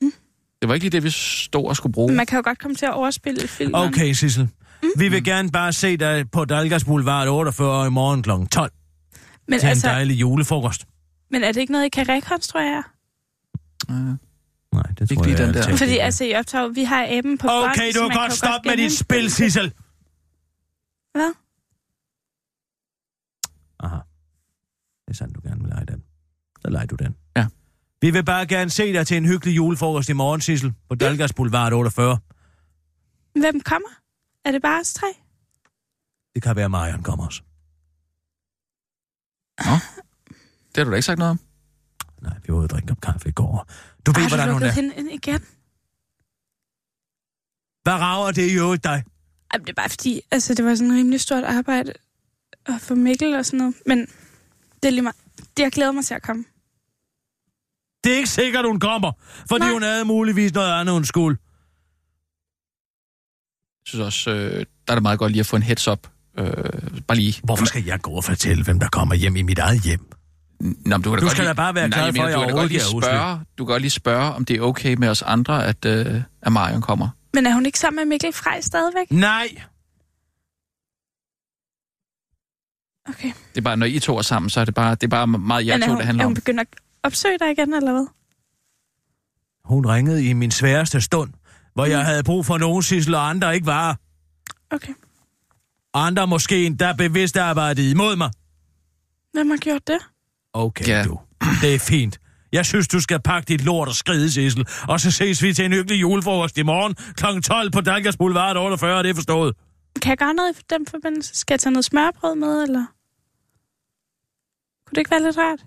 Hmm. Det var ikke lige det, vi stod og skulle bruge. Man kan jo godt komme til at overspille filmen. Okay, Sissel. Mm. Vi vil gerne bare se dig på Dalgas Boulevard 48 i morgen kl. 12 men, til altså, en dejlig julefrokost. men er det ikke noget, I kan rekonstruere? Øh, Nej, det Ikke tror lige jeg den der. ikke. Fordi altså, i optag, vi har aben på bånd, Okay, så du kan godt stoppe med dit spil. Sissel. Hvad? Aha. Det er sandt, du gerne vil lege den. Så leger du den. Ja. Vi vil bare gerne se dig til en hyggelig julefrokost i morgen, Sissel, på Dalgas Boulevard 48. Hvem kommer? Er det bare os tre? Det kan være, Marion kommer også. Det har du da ikke sagt noget om. Nej, vi var ude og drikke op kaffe i går. Du ved, du hvordan hun er. hende ind igen? Hvad rager det i øvrigt dig? Ej, det er bare fordi, altså, det var sådan en rimelig stort arbejde at få Mikkel og sådan noget. Men det er lige meget. Det, jeg glæder mig til at komme. Det er ikke sikkert, hun kommer, fordi Nej. hun havde muligvis noget andet, hun skulle. Jeg synes også, øh, der er det meget godt lige at få en heads up. Øh, bare lige. Hvorfor skal jeg gå og fortælle, hvem der kommer hjem i mit eget hjem? Nå, men du kan, da Du godt skal lige... da bare være glad for, at du jeg lige overhovedet kan spørge, Du kan godt lige spørge, om det er okay med os andre, at, øh, at Marion kommer. Men er hun ikke sammen med Mikkel Frej stadigvæk? Nej, Okay. Det er bare, når I to er sammen, så er det bare, det er bare meget jer er to, hun, det handler er om. hun begyndt at opsøge dig igen, eller hvad? hun ringede i min sværeste stund, hvor jeg havde brug for nogen sissel, og andre ikke var. Okay. Andre måske endda bevidst arbejdet imod mig. Hvem har gjort det? Okay, Ja. du. Det er fint. Jeg synes, du skal pakke dit lort og skride, Sissel. Og så ses vi til en hyggelig julefrokost i morgen kl. 12 på Dalgas Boulevard 48, det er forstået. Kan jeg gøre noget i den forbindelse? Skal jeg tage noget smørbrød med, eller? Kunne det ikke være lidt rart?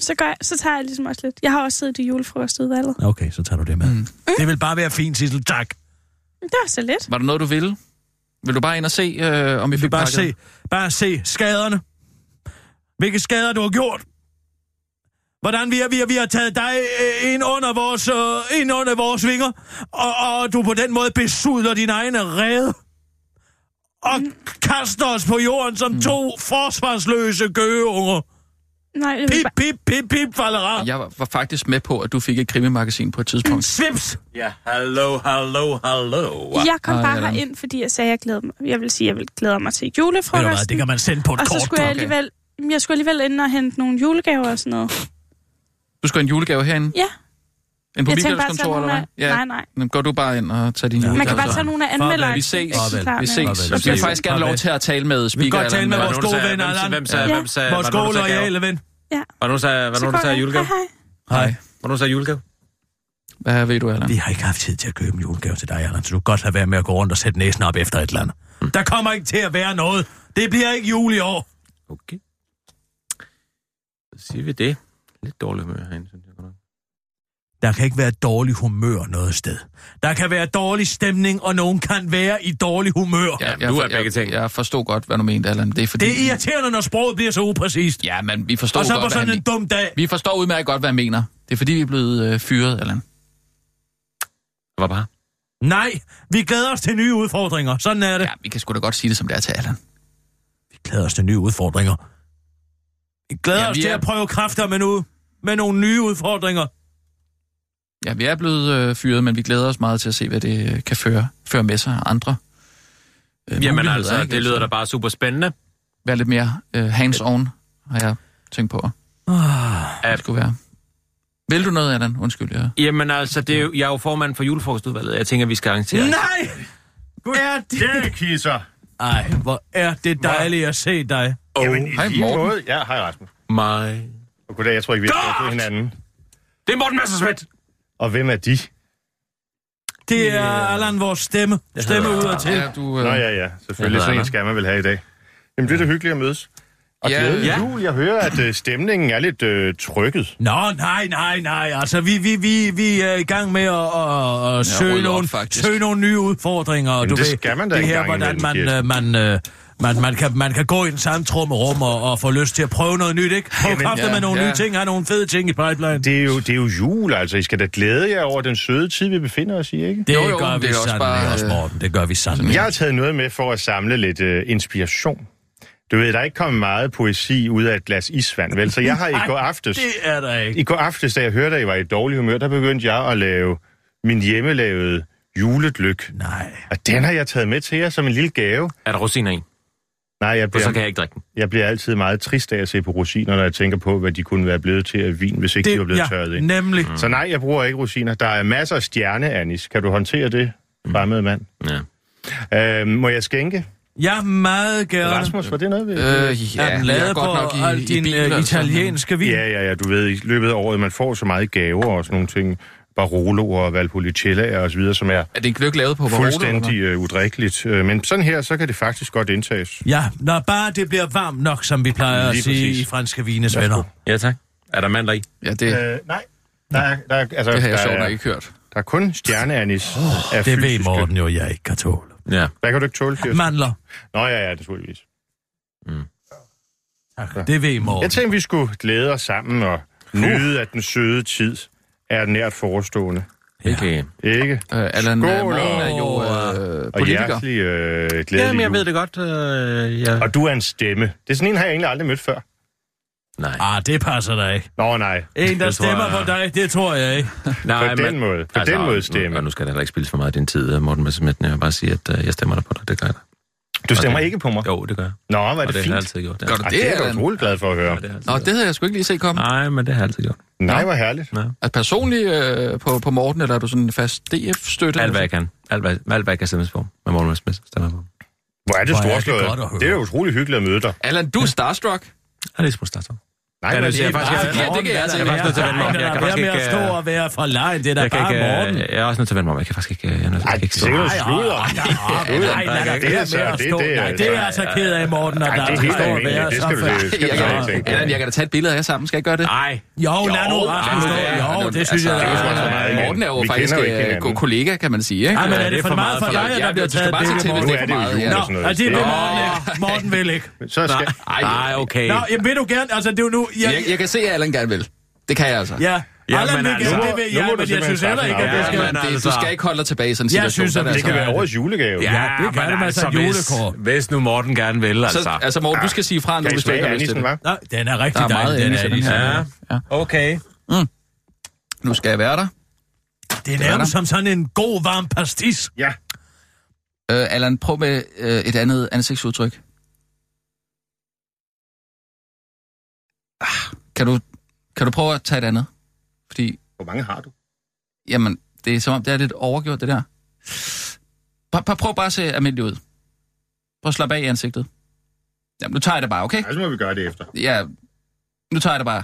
Så, gør jeg, så tager jeg ligesom også lidt. Jeg har også siddet i julefrokostudvalget. Okay, så tager du det med. Mm. Det vil bare være fint, Sissel. Tak. Det var så lidt. Var der noget, du ville? Vil du bare ind og se, øh, om vi fik bare pakket? se, bare se skaderne. Hvilke skader du har gjort. Hvordan vi har, vi har, vi har taget dig øh, ind under vores, øh, ind under vores vinger, og, og du på den måde besudler din egne rede. Og kaster os på jorden som to forsvarsløse gøgeunger. Nej, jeg vil Pip, bare... pip, pip, pip, falder Jeg var, var faktisk med på, at du fik et krimimagasin på et tidspunkt. Svips! Ja, hallo, hallo, hallo. Jeg kom Ej, bare Allan. herind, fordi jeg sagde, at jeg, glæder mig. jeg vil sige, at jeg vil glæder mig til Ved du hvad, julefrokosten. det kan man sende på et og så kort. skulle jeg alligevel... Jeg skulle alligevel ind og hente nogle julegaver og sådan noget. Du skal have en julegave herinde? Ja, En på jeg tænkte bare at Michaels tage kontor, nogle eller af... hvad? Nej, nej. Men går du bare ind og tager din Ja. Man kan bare så? tage nogle af anmelderne. Vi ses. Vi ses. Vi vil faktisk gerne lov til at tale med Vi speaker. kan godt tale med vores gode ven, Allan. Hvem sagde, Ja. hvem sagde, Vores du gode sagde loyale ven. Hvornår sagde, Så hvornår går du sagde jeg. julegave? Hej, hej. Hej. Hvornår sagde julegave? Hvad ved du, Allan? Vi har ikke haft tid til at købe en julegave til dig, Allan, så du kan godt have været med at gå rundt og sætte næsen op efter et eller andet. Der kommer ikke til at være noget. Det bliver ikke jul i år. Okay. Så siger vi det. Lidt dårligt humør herinde, synes jeg. Der kan ikke være dårlig humør noget sted. Der kan være dårlig stemning, og nogen kan være i dårlig humør. Ja, jeg, du er jeg, begge ting. Jeg, jeg forstod godt, hvad du mente, Allan. Det er fordi... Det er irriterende, når sproget bliver så upræcist. Ja, men vi forstår Og så godt, på hvad sådan han en dum dag. Vi forstår udmærket godt, hvad jeg mener. Det er fordi, vi er blevet øh, fyret, Allan. Det var bare. Nej, vi glæder os til nye udfordringer. Sådan er det. Ja, vi kan sgu da godt sige det, som det er til Allan. Vi glæder os til nye udfordringer. Vi glæder Ja, os vi til er- at prøve kræfter med, nu, med nogle nye udfordringer. Ja, vi er blevet øh, fyret, men vi glæder os meget til at se, hvad det øh, kan føre, føre med sig andre øh, Jamen altså, ikke? det lyder da bare super spændende. Være lidt mere øh, hands-on, har jeg tænkt på. Ah, Det skulle være. Vil du noget, Allan? Undskyld, jeg... Jamen altså, det er jo, jeg er jo formand for julefrokostudvalget. Jeg tænker, vi skal arrangere. Nej! Er det... Det kisser. Ej, hvor er det dejligt at se dig. Oh, Jamen, i hej, Morten. måde. Ja, hej Rasmus. my. Og goddag, jeg tror ikke, vi har hinanden. Det er Morten Messersmith! Og hvem er de? Det er Allan vores stemme. Stemme ud og til. Ja, du, øh, Nå ja, ja, selvfølgelig. Sådan en skal man vel have i dag. Jamen, det er da hyggeligt at mødes. Og Ja, glædelig ja. jul. Jeg hører, at øh, stemningen er lidt øh, trykket. Nå, nej, nej, nej. Altså, vi, vi, vi, vi er i gang med at, at, at søge, op, nogle, faktisk. søge nogle nye udfordringer. og Jamen, du det ved, skal man da det her, hvordan man, øh, man, øh, man, man, kan, man kan gå i en samtrummerum og, og få lyst til at prøve noget nyt, ikke? Prøve Jamen, kræfter ja, med nogle ja. nye ting, have nogle fede ting i pipeline. Det, Det er, jo, det er jo jul, altså. I skal da glæde jer over den søde tid, vi befinder os i, ikke? det Jo, jo, gør vi det er også sandelig bare, også, øh, Morten. Det gør vi sandelig. Jeg har taget noget med for at samle lidt øh, inspiration. Du ved, der er ikke kommet meget poesi ud af et glas isvand, vel? Så jeg har i går aftes... Det er der ikke. I går aftes, da jeg hørte, at I var i dårlig humør, der begyndte jeg at lave min hjemmelavede juledlyk. Nej. Og den har jeg taget med til jer som en lille gave. Er der rosiner i? Nej, jeg For så kan bliver, jeg ikke drikke den. jeg bliver altid meget trist af at se på rosiner, når jeg tænker på, hvad de kunne være blevet til af vin, hvis ikke de var blevet ja, tørret ind. nemlig. Så nej, jeg bruger ikke rosiner. Der er masser af stjerneanis. Kan du håndtere det, fremmede mand? Ja. Øh, må jeg skænke? Ja, meget gerne. Rasmus, var det noget, vi... Øh, er ja, den er lavet på godt nok i, al i din bil, øh, altså. italienske vin? Ja, ja, ja, du ved, i løbet af året, man får så meget gaver og sådan nogle ting. Barolo og Valpolicella og så videre, som er Er det en gløk lavet på Barolo, eller fuldstændig øh, udrikkeligt. Øh, Men sådan her, så kan det faktisk godt indtages. Ja, når bare det bliver varmt nok, som vi plejer at Lige sige præcis. i franske vines venner. Ja, tak. Er der mandler i? Ja, det, Øh, nej, der er, der, er, altså, det har jeg der, sjovt nok er, ikke hørt. der er kun stjerneanis oh, af Det ved fysiske. Morten jo, jeg ikke kan tåle. Ja. Hvad kan du ikke tåle, Kirsten? Mandler. Nå ja, ja, naturligvis. Tak. Det ved Jeg Morten. tænkte, vi skulle glæde os sammen og nyde, at den søde tid er nært forestående. Okay. Ikke? Øh, Allan Skål, øh, Morten er jo og- øh, Og politiker. hjertelig øh, glædelig Jamen, jeg jul. ved det godt. Øh, ja. Og du er en stemme. Det er sådan en, har jeg egentlig aldrig mødt før. Nej. Ah, det passer dig ikke. Nå, nej. En, der Det tror stemmer jeg- på dig, det tror jeg ikke. Nej, På den måde. På den måde stemme. Og nu skal der heller ikke spilles for meget af din tid, øh, Morten Messerschmidt. Jeg vil bare sige, at øh, jeg stemmer dig på dig. Det gør jeg da. Du stemmer det- ikke på mig? Jo, det gør jeg. Nå, hvor er Og det det har fint. jeg altid gjort. Gør du Ej, det, det er jeg utrolig glad for at høre. Ja, det jeg Nå, det havde jeg sgu ikke lige set komme. Nej, men det har jeg altid gjort. Nej, hvor herligt. Ja. Er personligt øh, på, på Morten, eller er du sådan en fast DF-støtte? Alt, hvad jeg kan. Alt, hvad, alt, hvad jeg kan stemmes på. Med Morten Messerschmidt stemmer jeg på. Hvor er det er det storslået. høre. Det er jo utrolig hyggeligt at møde dig. Allan, du er starstruck. Ja, det er sgu starter. Nej, men det jeg faktisk, bare- jeg- det- kan jeg altså Jeg er faktisk nødt til at vende mig om. Jeg kan faktisk ikke... stå øh, og være for lejen, det er da Jeg, bare øh, jeg er også nødt til at vende mig om. Jeg kan faktisk ikke... øh, Jeg, er nødt- jeg kan ikke stå. Nej, nej, nej, nej, nej, nej, Det er er så- med at det- stå. det er- Nej, det er jeg så ked af, Morten, at der er er står og være så du Jeg, jeg, jeg kan da tage et billede af jer sammen. Skal jeg gøre det? Nej. Jo, lad nu Rasmus stå. ja, Jo, det synes jeg, altså, er er. meget. Morten er jo faktisk kollega, kan man sige. Ikke? Ej, men er det er for for meget for dig, for at der bliver taget se billede, til, Morten? Nu det er det jo for meget, jul ja. og sådan Nå, det vil. Morten ikke. Morten vil ikke. Nej, okay. Nå, vil du gerne, altså det er jo nu... Jeg, Jeg, jeg kan se, at Allan gerne vil. Det kan jeg altså. Ja, Ja, Allan men vil altså, gerne, nu må- det vil nu jeg, men jeg synes heller ikke, at det Ja, skal... men det, altså- du skal ikke holde dig tilbage i sådan en Jeg situation. synes, at der, Det kan altså. være årets julegave. Ja, det kan det med altså hvis, julekår. hvis nu Morten gerne vil, altså. Så, altså Morten, du skal sige fra, når Kan du slet ikke har lyst til anisen, det. Nej, den er rigtig Der er meget dejlig, den anis er i den her. Ja, okay. Nu skal jeg være der. Det er nærmest som sådan en god, varm pastis. Ja. Øh, Allan, prøv med øh, et andet ansigtsudtryk. Ah, Kan du, kan du prøve at tage et andet? Fordi, Hvor mange har du? jamen, det er som om, det er lidt overgjort, det der. Prøv, prøv, bare at se almindelig ud. Prøv at slappe af i ansigtet. Jamen, nu tager jeg det bare, okay? Nej, så må vi gøre det efter. Ja, nu tager jeg det bare.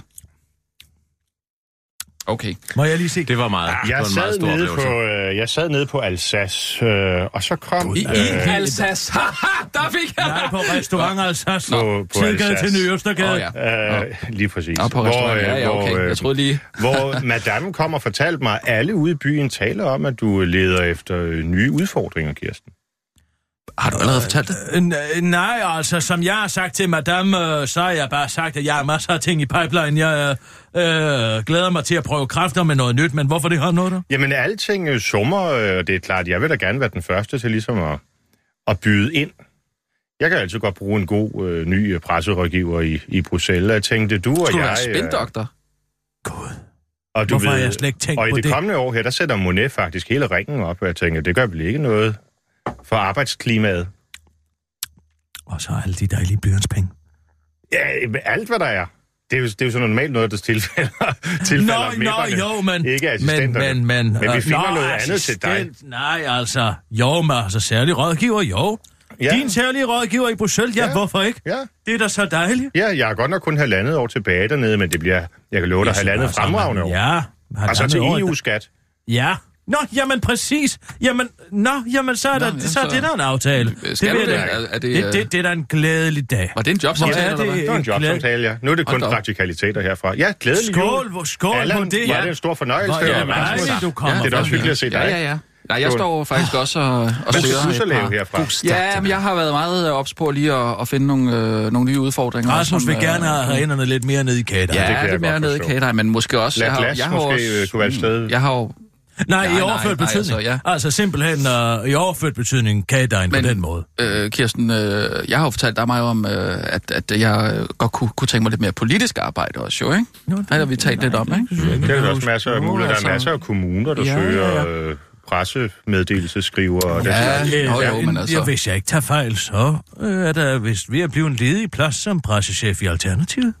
Okay. Må jeg lige se? Det var meget. det Jeg var en meget sad, stor nede på, øh, jeg sad nede på Alsace, øh, og så kom... I, i øh, Alsace. Haha, der fik jeg Nej, på restaurant Alsace. På- på Sidegade Alsace. til Ny Østergade. Åh, ja. Øh, lige præcis. Nå, på restaurant. Ja, ja, okay. øh, Jeg troede lige... hvor madame kom og fortalte mig, at alle ude i byen taler om, at du leder efter øh, nye udfordringer, Kirsten. Har du allerede fortalt det? Øh, n- Nej, altså, som jeg har sagt til madame, øh, så har jeg bare sagt, at jeg har masser af ting i pipeline. Jeg øh, øh, glæder mig til at prøve kræfter med noget nyt, men hvorfor det har noget der? Jamen, alting øh, summer, øh, og det er klart, jeg vil da gerne være den første til ligesom at, at byde ind. Jeg kan altid godt bruge en god øh, ny øh, presserådgiver i, i Bruxelles. Jeg tænkte, du og Skulle du jeg... være spindoktor? Gud. og du Hvorfor ved, har jeg slet ikke tænkt og i på det det? kommende år her, der sætter Monet faktisk hele ringen op, og jeg tænker, det gør vel ikke noget for arbejdsklimaet. Og så alle de dejlige blyantspenge. Ja, alt hvad der er. Det er jo, det er jo sådan normalt noget, der tilfælder, tilfælder Nå, nå, mæpperne, jo, men... Ikke assistenterne. Men, men, men, Men vi finder nå, noget andet til dig. assistent, Nej, altså, jo, men altså, særlig rådgiver, jo. Ja. Din særlige rådgiver i Bruxelles, ja, Ja. hvorfor ikke? Ja. Det er da så dejligt. Ja, jeg har godt nok kun halvandet år tilbage dernede, men det bliver, jeg kan love dig, halvandet fremragende år. Ja. Og så til halvandet. EU-skat. Ja. Nå, jamen præcis. Jamen, nå, jamen så er, der, Nå, så, så- er det der en aftale. Skal vil du det? Er- er det, det, øh, det, det er da en glædelig dag. Var det en jobsamtale, Ja, eller hvad? det- Det var en jobsamtale, ja. Nu er det kun Hold praktikaliteter herfra. Ja, glædelig Skål, jul. hvor- skål Allan, på det. var Ja. det en stor fornøjelse. Er det være Rasmus. dejligt, du kommer Det er da også hyggeligt at se dig. Ja, ja, ja. Nej, jeg står faktisk også og, og Hvad søger et par- herfra? Ja, men jeg har været meget ops på lige at, at finde nogle, øh, nogle nye udfordringer. Rasmus som, vil øh, gerne have hænderne lidt mere ned i kater. Ja, det det, kan det jeg er mere nede i kater, men måske også... Lad jeg har, glas jeg har måske, også, øh, kunne være et sted. Jeg har jo... Nej, i Nej, overført nej, betydning. altså, ja. Altså simpelthen uh, i overført betydning kagedejen på den måde. Øh, Kirsten, øh, jeg har jo fortalt dig meget om, øh, at, at jeg øh, godt kunne, kunne tænke mig lidt mere politisk arbejde også, jo, ikke? Nå, Det har vi talt lidt om, ikke? Det er der også masser af muligheder. Der altså- er masser af kommuner, der Ja, søger ja, øh, pressemeddelelseskriver og Ja, slags. jo, jo, men altså- ja, hvis jeg ikke tager fejl, så øh, er der vist ved at blive en ledig plads som pressechef i Alternativet.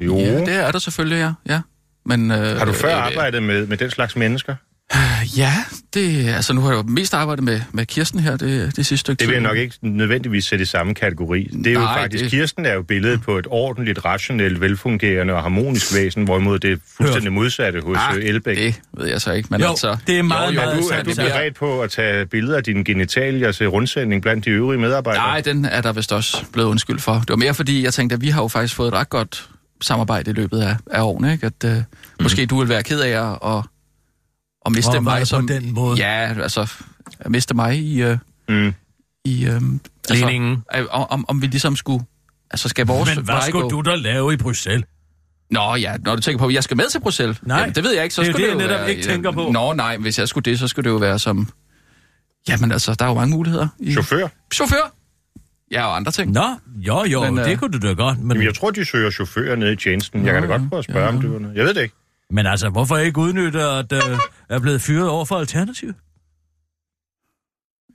Jo. Ja, det er der selvfølgelig, ja. ja. Men, øh, Har du før øh, arbejdet med, med den slags mennesker? Ja, det, altså nu har jeg jo mest arbejdet med, med Kirsten her det, det sidste stykke Det vil jeg nok ikke nødvendigvis sætte i samme kategori. Det er jo Nej, faktisk, det- Kirsten er jo billedet på et ordentligt, rationelt, velfungerende og harmonisk væsen, hvorimod det er fuldstændig modsatte hos Ah, ah, Elbæk. det ved jeg så ikke, men Jo, altså... det er meget, jo, jo, meget du, er du beredt på at tage billeder af dine genitalier til rundsending blandt de øvrige medarbejdere? Nej, den er der vist også blevet undskyld for. Det var mere fordi, jeg tænkte, at vi har jo faktisk fået et ret godt samarbejde i løbet af, af årene, ikke? At uh, måske du vil være ked af at, at, at miste Og mig på som... den måde. Ja, altså, at miste mig i... Uh, Mm. i Ligningen. Altså, øh, om, om vi ligesom skulle... Altså, skal vores Men hvad skulle gå- du da lave i Bruxelles? Nå ja, når du tænker på, at jeg skal med til Bruxelles. Nej, Jamen, det ved jeg ikke. Så det er skulle det, det, jeg netop være, ikke tænker på. Nå nej, hvis jeg skulle det, så skulle det jo være som... Jamen altså, der er jo mange muligheder. I... Chauffør? Chauffør? Ja, og andre ting. Nå, jo, jo, Men, øh, det kunne du da godt. Men, Jamen, jeg tror, de søger chauffører nede i tjenesten. Jeg kan da godt prøve at spørge, ja. om det var noget. Jeg ved det ikke. Men altså, hvorfor ikke udnytte, at øh, er blevet fyret over for Alternativet?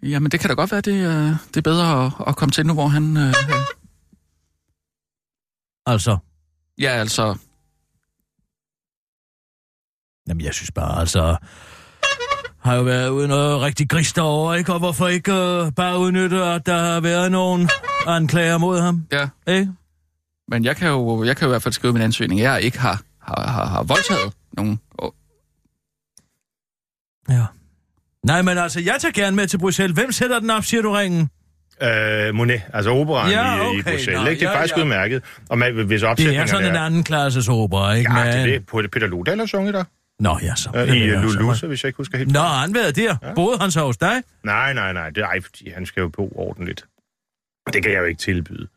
Jamen, det kan da godt være, det, øh, det er bedre at, at komme til nu, hvor han... Øh, Altså, ja, altså... jamen jeg synes bare, altså... Har jo været ude noget rigtig gris derovre, ikke? Og hvorfor ikke øh, bare udnytte, at der har været nogen anklager mod ham? Ja, Ikke? men jeg kan jo, jeg kan jo i hvert fald skrive min ansøgning. Jeg ikke har, har, har, har voldtaget nogen. Oh, Ja. Nej, men altså, jeg tager gerne med til Bruxelles. Hvem sætter den op, siger du ringen? Øh, Monet, altså operan Ja, i, i okay, Bruxelles. nå, ikke? Det er ja, faktisk ja. udmærket. Og man, hvis Det er sådan en anden klasses opera, ikke? Ja, det er det. På Peter Lodal har sunget der. Nå, ja, så. Øh, I øh, Lulusa, hvis jeg ikke husker helt. Nå, han været der? Ja. Boede han så hos dig? Nej, nej, nej. Det er ej, fordi han skal jo bo ordentligt. Det kan jeg jo ikke tilbyde.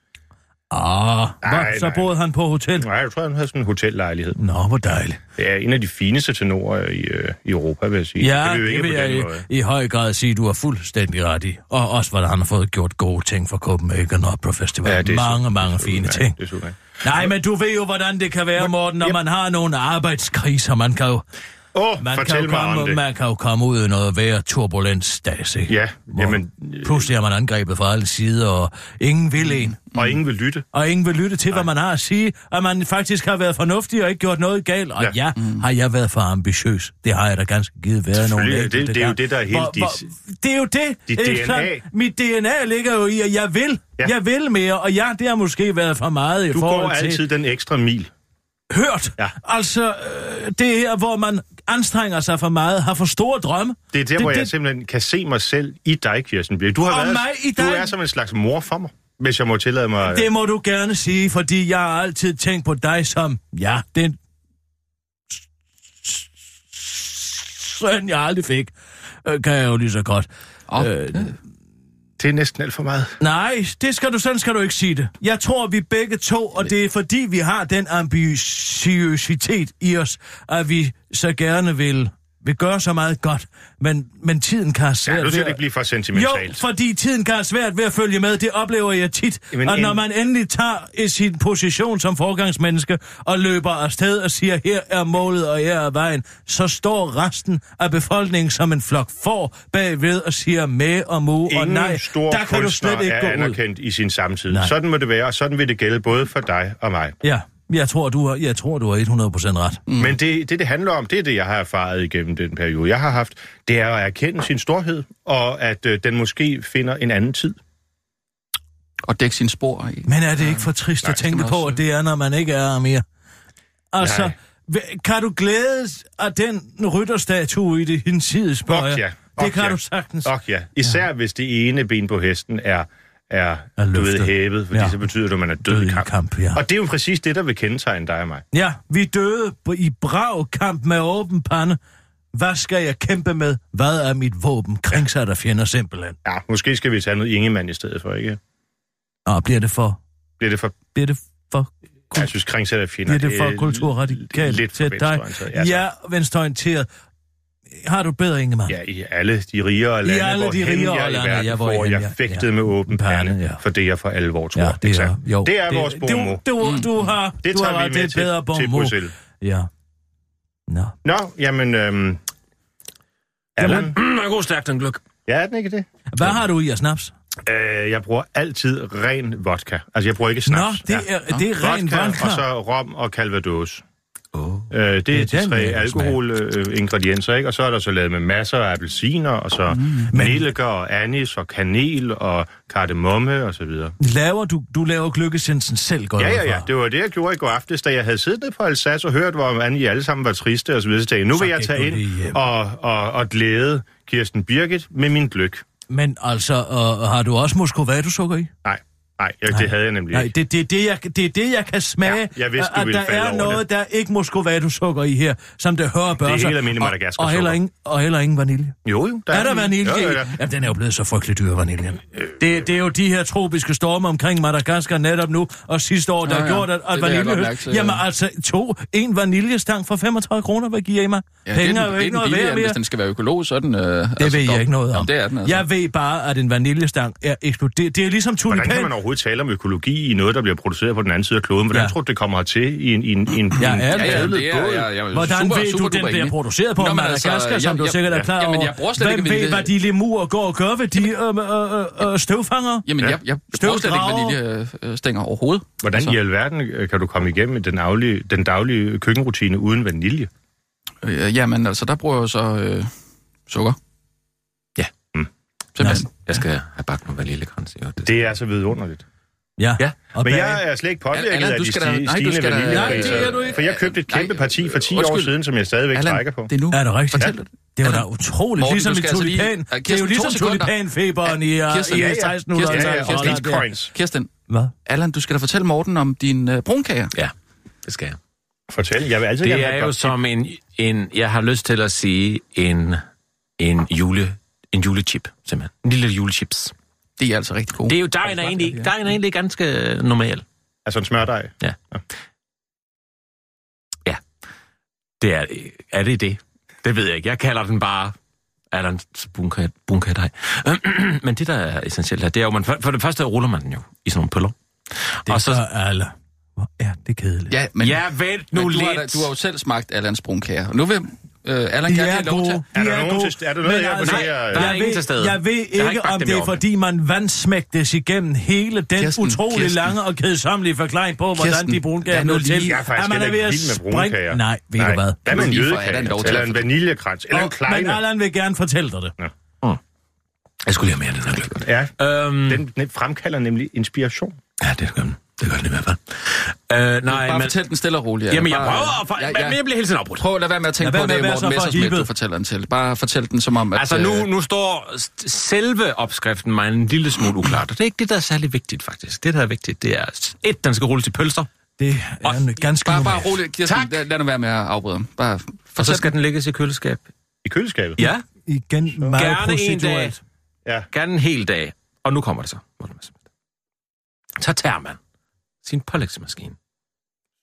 Ah, Nej, så nej. boede han på hotel. Nej, jeg tror, han havde sådan en hotellejlighed. Nå, hvor dejligt. Det er en af de fineste tenorer i, øh, i Europa, vil jeg sige. Ja, det, det ikke vil jeg i, i høj grad sige, du har fuldstændig ret i. Og også, hvordan han har fået gjort gode ting for Copenhagen Opera Festival. Ja, det er mange, super- mange det er fine ting. Det er super. Nej, men du ved jo, hvordan det kan være, Morten, når man har nogle arbejdskriser. Man kan jo, Åh, man kan mig om komme, det. man kan jo komme ud i noget værre turbulent stas, ikke? Ja, Hvor jamen, Pludselig er man angrebet fra alle sider, og ingen vil en. og ingen vil lytte. Og ingen vil lytte til, hvad man har at sige, at man faktisk har været fornuftig og ikke gjort noget galt. Og ja, Ja. ja har jeg været for ambitiøs. Det har jeg da ganske givet været nogle enkelte det- det er jo det, der er hele Hvor- dit- hvor- Det er jo det. dit DNA. sandt? Mit DNA ligger jo i, at jeg vil. Ja. Jeg vil mere, og ja, det har måske været for meget i Du forhold går til... altid den ekstra mil. Hørt. Ja. Altså, øh, det her, hvor man anstrenger sig for meget, har for store drømme. Det er der, Det- hvor jeg det- simpelthen kan se mig selv i dig, Kirsten Birk. Du har været, mig i Du dig. er som en slags mor for mig, hvis jeg må tillade mig. Det må du gerne sige, fordi jeg har altid tænkt på dig som, ja, den søn, jeg aldrig fik, øh, kan jeg jo lige så godt. Åh, Øh, Det er næsten alt for meget. Nej, det skal du, sådan skal du ikke sige det. Jeg tror, vi begge to, og det er fordi, vi har den ambitiøsitet i os, at vi så gerne vil, vil gøre så meget godt, men, men tiden kan have svært Ja, nu skal det ikke blive for Jo, sentimentalt. fordi tiden kan have svært ved at følge med. Det oplever jeg tit. Jamen, og når man endelig tager sin position som forgangsmenneske og løber afsted og siger, her er målet og her er vejen, så står resten af befolkningen som en flok får bagved og siger med og mu og nej. stor der kan du slet ikke er gå ud. anerkendt i sin samtid. Nej. Sådan må det være, og sådan vil det gælde både for dig og mig. Ja, jeg tror, du har, jeg tror, du har 100% ret. Mm. Men det, det, det handler om, det er det, jeg har erfaret igennem den periode, jeg har haft, det er at erkende sin storhed, og at øh, den måske finder en anden tid. Og dække sine spor i. Men er det ikke for trist Nej, at tænke på, også- at det er, når man ikke er mere? Altså, Nej. kan du glædes af den rytterstatue i det hinsides ja, Det kan ja. du sagtens. Og ja, især ja. hvis det ene ben på hesten er, er, Er du ved, hævet, fordi Ja. så betyder det, at man er død, Død i i kamp. kamp, ja. Og det er jo præcis det, der vil kendetegne dig og mig. Ja, vi døde på- i brav kamp med åben pande. Hvad skal jeg kæmpe med? Hvad er mit våben? Kringsat af fjender simpelthen. Ja, måske skal vi tage noget Ingemann i stedet for, ikke? Og bliver det for... Bliver det for... Bliver det for... Ja, jeg synes, kringsæt af fjender... Bliver det for kulturradikalt lidt for til dig? Ja, Ja, venstreorienteret. Har du bedre, Ingemann? Ja, i alle de rigere lande, alle de rigere jeg i lande, verden ja, får hvorhen jeg jeg- fægtet ja. med åben Pande, pande, ja. for det jeg for alvor tror. Ja, det er, sandt? jo, det er vores bonmot. Du, du, du har, Det du tager har vi med det er bedre til, til. Bruxelles. Ja. Nå. Nå, jamen... Øhm, Allan? Mm, jeg går stærkt en gløk. Ja, er den ikke det? Hvad har du i af snaps? Øh, jeg bruger altid ren vodka. Altså, jeg bruger ikke Nå, snaps. det er, det er ren vodka, vodka. og så rom og calvados. Oh. Øh, det er Det er de tre alkoholingredienser, ikke? Og så er der så lavet med masser af appelsiner, og så mm, nelliker og anis og kanel og kardemomme og så videre. Laver du, du laver glykkesensen selv, går Ja, ja, ja. Det var det, jeg gjorde i går aftes, da jeg havde siddet på Alsace og hørt, hvor man I alle sammen var triste og så videre. Så tænkte nu Så vil jeg tage ind og, og, og glæde Kirsten Birgit med min gløk. Men altså, og, har du også muscovado-sukker i? Nej, nej, jeg, det havde jeg nemlig Nej, ikke. det, det, det, jeg, det er det, jeg kan smage, Ja, jeg vidste, du at ville der falde er over noget, det. der er ikke muscovado-sukker i her, som det hører bør Det er helt almindelig Og- Madagaskar og, heller sukker. ingen, og heller ingen vanilje. Jo, jo. Er der vanilje i? ja, ja. Jamen, den er jo blevet så frygtelig dyr, vaniljen. Det, det er jo de her tropiske storme omkring Madagaskar netop nu, og sidste år, der Ja, har ja. gjort, at, at vanilje... Jamen ja. altså, to, en vaniljestang for 35 kroner, hvad giver I mig? Ja, Penge det er er, jo er ikke noget værd mere. hvis den skal være økologisk, så er den... Øh, Det altså, ved jeg ikke noget om. Jamen, det er den altså. Jeg ved bare, at en vaniljestang er eksploderet. Det er ligesom tulipan. Overhovedet tale om økologi i noget, der bliver produceret på den anden side af kloden? Hvordan Ja. tror du, det kommer hertil i en, i en, i en, Ja, i en ja, Ja, ja, det er, jeg, jeg, Hvordan super, ved super du, den bliver produceret på Nå, men Madagaskar, altså, som jeg- du sikkert er ja, klar jamen, over? jeg bruger slet Hvem ikke ved, hvad de lemurer går og gør ved de øh, øh, øh, støvfanger? Jamen, jeg, jeg bruger slet ikke vaniljestænger overhovedet. Hvordan Altså, i alverden øh, kan du komme igennem den daglige, den daglige køkkenrutine uden vanilje? øh, Jamen, altså, der bruger jeg jo så øh, sukker. Ja. Simpelthen. Jeg skal have bagt nogle vaniljekrans. Det. Det er så vidunderligt. Ja. Ja. Og Men jeg er slet ikke påvirket af du de skal da- sti- nej, du stigende skal da- vaniljepriser. Nej, det er du ikke. For jeg købte et Nej, kæmpe parti for 10 år undskyld. siden, som jeg stadigvæk Allan, trækker på. det er nu. Er det rigtigt? Fortæl det. Det var da utroligt, Morten, ligesom i skal altså lige- tulipan. Det er jo ligesom tulipanfeberen i, uh, Kirsten, i ja, ja. 1600 Kirsten, Ja, ja, Kirsten, Kirsten Coins. Kirsten, Hvad? Allan, du skal da fortælle Morten om din øh, brunkager. Ja, det skal jeg. Fortæl, jeg vil altid gerne Det er jo som en, en, jeg har lyst til at sige, en, en, jule, en julechip, simpelthen. En lille julechips. Det er altså rigtig gode. Det er jo, dejen er egentlig, dejen er egentlig ganske normal. Altså en smørdej? Ja. Ja. Det er, er det det? Det ved jeg ikke. Jeg kalder den bare Allands bunkadej. Men det, der er essentielt her, det er jo, man, for, for det første ruller man den jo i sådan nogle pøller. Det Og så- gør alle. Hvor er det kedeligt. Ja, men, Ja, vent nu men du, har, lidt. da- du har jo selv smagt Allans brunkager. Nu vil øh, Allan De er have lov til... gode. Er De der, nogen gode. til, er der noget, Men jeg altså, vurderer? der er jeg ingen ved, til stede. Jeg ved Jeg ikke, bagt om det er, fordi man vandsmægtes igennem hele den Kirsten, utrolig Kirsten. lange og kedsommelige forklaring på, hvordan Kirsten, de brunkager er lige- til. Jeg er faktisk at man er ved at springe... Nej, ved du hvad? Hvad med en til Eller en vaniljekrans? Eller en Og, men kleine? Allan vil gerne fortælle dig det. Jeg skulle lige have mere af den her gløb. Ja, Øhm, den, den fremkalder nemlig inspiration. Ja, det gør den. Det gør den i hvert fald. Øh, nej, Bare men... fortæl den stille og roligt. Allan. Jamen, jeg prøver, at for, Ja, men ja. jeg bliver hele tiden afbrudt. Prøv at lade være med at tænke Lad på, det med er Morten Messersmith, du fortæller den til. Bare fortæl den som om, at... Altså, nu, øh, nu står st- selve opskriften mig en lille smule uklart, og det er ikke det, der er særlig vigtigt, faktisk. Det, der er vigtigt, det er, et, den skal rulles i pølser, Det er en ganske Bare, bare roligt, Kirsten. Tak. Lad, lad nu være med at afbryde ham. Bare og så skal den lægges i køleskab. I køleskabet? Ja, Igen meget Gerne en dag. Ja. gerne en hel dag. Og nu kommer det så. Morten Messerschmidt. Så sin pålægsmaskine.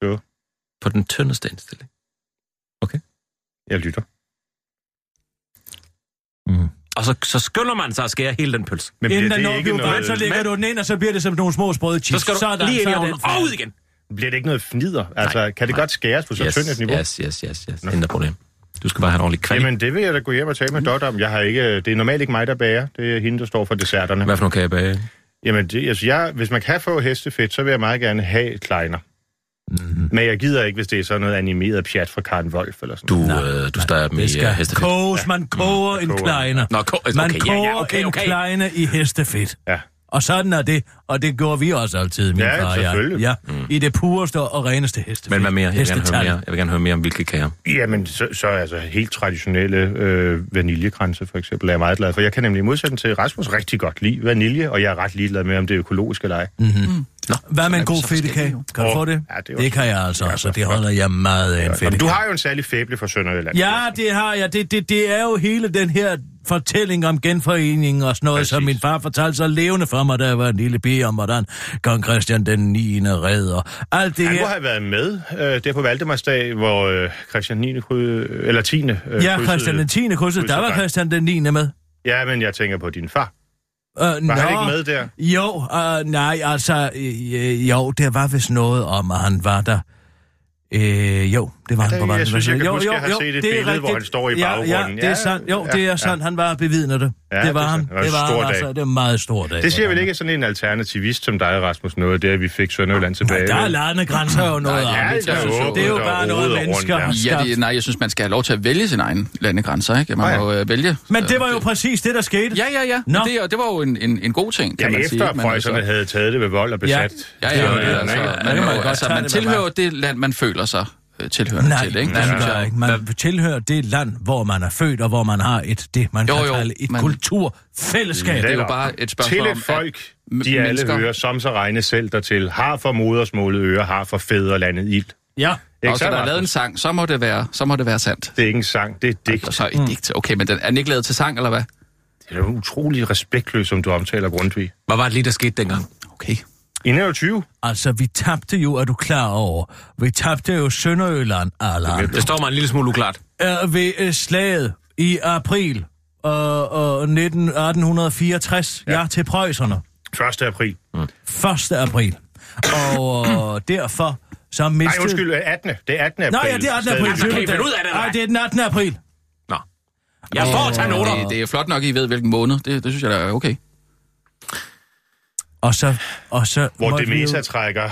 Jo. På den tyndeste indstilling. Jeg lytter. Mm. Og så, så skynder man sig at skære hele den pølse. Men Inden den det, når ikke bliver brændt, så noget, lægger du den ind, og så bliver det som nogle små sprøde Så chips. skal du Sådan, lige ind i så ovnen den og ud igen. bliver det ikke noget fnider? Altså, kan det godt skæres på så yes, tyndt et niveau? Yes, yes, yes, yes. Ingen problem. Du skal bare have en ordentlig kvalitet. Jamen, det vil jeg da gå hjem og tale med Dot om. Jeg har ikke, det er normalt ikke mig, der bager. Det er hende, der står for desserterne. Hvad for nogle kan jeg bage? Jamen, det, altså, jeg, hvis man kan få hestefedt, så vil jeg meget gerne have kleiner. Mm-hmm. Men jeg gider ikke, hvis det er sådan noget animeret pjat fra Karen Wolf eller sådan Du, noget. øh, du dem i Det uh, skal hestefedt. koges. Man koger en koger. kleiner. Nå, ko- okay, Man ja, koger ja, okay, okay. en kleine i hestefedt. Ja. Og sådan er det, og det gjorde vi også altid, min Ja, far selvfølgelig. Ja, i det pureste og reneste hestefedt. Men hvad mere? Jeg vil, gerne høre mere. jeg vil gerne høre mere om hvilke kager. Jamen, så, så altså helt traditionelle øh, vaniljekranse for eksempel er jeg meget glad for. Jeg kan nemlig i modsætning til Rasmus rigtig godt lide vanilje, og jeg er ret ligeglad med, om det er økologisk eller ej. Mm. Hvad med en er god fedtekage? Kan du få det? ja, det det kan jeg altså, Ja, så så det holder jeg meget af en Jamen, fedtekage. du har jo en særlig fæble for Sønderjylland. Ja, det har jeg. Det, det, det er jo hele den her fortælling om genforeningen og sådan noget, Præcis. som min far fortalte så levende for mig, da jeg var en lille pige, om hvordan kong Christian den 9. redder. Alt det Han her. må have været med øh, der på Valdemarsdag, hvor øh, Christian 9. Kryd, eller 10. Øh, Ja, krydsede- Christian den 10. krydset. Der krydsede var. Christian den 9. med. Ja, men jeg tænker på din far. Uh, Var han ikke med der? Jo, uh, nej, altså, øh, jo, det var vist noget om, at han var der. Øh, jo, det var Ja, han på det- jeg synes, jeg kan jo, huske, jo, jeg har jo, set et det er billede, hvor rigtigt. han står i Ja, ja, baggrunden. det er Ja, sandt. Jo, ja, det er ja. sandt. Han var bevidnet det. Ja, det det var han. Det var Det en var stor altså. Det var en meget stor dag. Det siger vel ikke sådan en alternativist som dig, Rasmus, noget, det er, at vi fik Sønderjylland tilbage. Nej, der er landegrænser jo noget Nej, ja, Det, det er jo det er jo bare noget, mennesker rundt, har ja. Ja, skabt. det, nej, jeg synes, man skal have lov til at vælge sin egen landegrænser, ikke? Man må øh, vælge. Men det var Øh, jo præcis det, der skete. Ja, ja, ja. Det, og det var jo en, en, en god ting, Ja, kan man sige. efter men preusserne altså- havde taget det ved vold og besat. Ja, ja, ja, ja, var altså, man, altså, man tilhører det land, man føler sig øh, tilhørende Nej, til, ikke? det synes gør ikke. Man tilhører det land, hvor man er født, og hvor man har et, det, man Jo, kan jo, kalde et men- kulturfællesskab. det er jo bare et spørgsmål Til om, et folk, at de alle mennesker- hører, som så regne selv dertil, har for modersmålet øre, har for fædrelandet ild. Ja. Ikke Og så der er lavet en sang, så må det være, så må det være sandt. Det er ikke en sang, det er et digt. Og så et digt. Okay, men den, er den ikke lavet til sang, eller hvad? Det er jo utrolig respektløst, som du omtaler Grundtvig. Hvad var det lige, der skete dengang? Okay. I 1920, Altså, vi tabte jo, er du klar over? Vi tabte jo Sønderjylland, Allan. Det står mig en lille smule uklart. Er ved øh, slaget i april øh, øh, 19, 1864, ja. ja, til preusserne. 1. april. 1. april. Og øh, derfor så Nej, mistede... undskyld, 18. Det er 18. april. Nej, ja, det er 18. april. I finde ud af det, Nej, det er den 18. april. Nå. Jeg står og tager noter. Det, det er flot nok, I ved, hvilken måned. Det, det synes jeg da er okay. Og så... Og så Hvor vi jo- Demesa trækker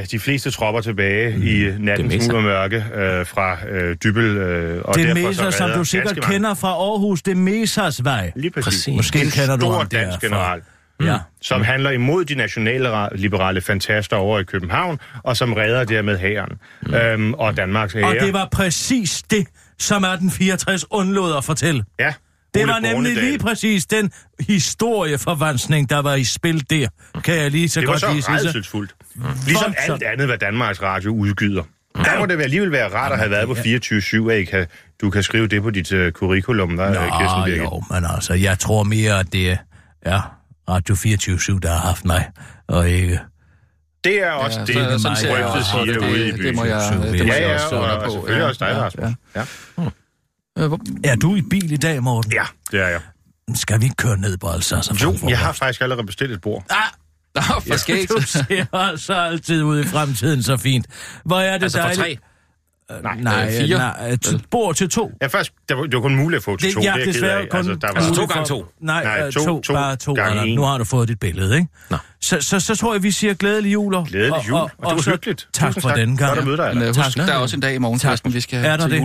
øh, de fleste tropper tilbage mm. i nattens Demesa. smule mørke øh, fra øh, Dybel. Øh, og Det derfor så som du sikkert kender fra Aarhus, det Mesas vej. Lige præcis. Præcis. Måske en kender du ham dansk general, Ja. som handler imod de nationalliberale fantaster over i København, og som redder dermed hæren mm. øhm, og Danmarks ære. Og det var præcis det, som 1864 undlod at fortælle. Ja, Det Ole var nemlig lige præcis den historieforvanskning, der var i spil der. Kan jeg lige så Det var godt så lige sige. så. redselsfuldt. Ligesom Voldsomt. alt andet, hvad Danmarks Radio udgyder. Der må det vel alligevel være rart at have været på 24-7, at I kan, du kan skrive det på dit uh, curriculum, der, Kirsten Nå, Birgit. jo, men altså, jeg tror mere, at det er Radio 24 der har haft mig, og ikke Det er også Ja, det, så- som rygtet også siger det. ude i Det- byen. det må jeg- det må ja, jeg ja, også skrive og, på. selvfølgelig Ja, også dig, ja, Rasmus. Ja. Øh, hvor- Er du i bil i dag, Morten? ja, det er jeg. Skal vi ikke køre ned på Alsace? Jo, jeg har faktisk allerede bestilt et bord. Nå, for skægt. Du ser altså altid ud i fremtiden så fint. Hvor er det Altså for dejligt. tre. Nej, nej, øh, fire. nej, t- bord til to. Ja, først, det var, det var kun muligt at få til to. ja, det er desværre kun... Altså, der var, Altså to gange for- to. Nej, Nej, øh, to- to, to bare to. gange. Nu har du fået dit billede, ikke? Nå. Så, så, så tror jeg, vi siger glædelig jul. og- Glædelig jul, og, og det var så hyggeligt. Tak for denne gang. Godt at møde dig, Men øh, husk, Tak. der er også en dag i morgen, vi skal Er der til det?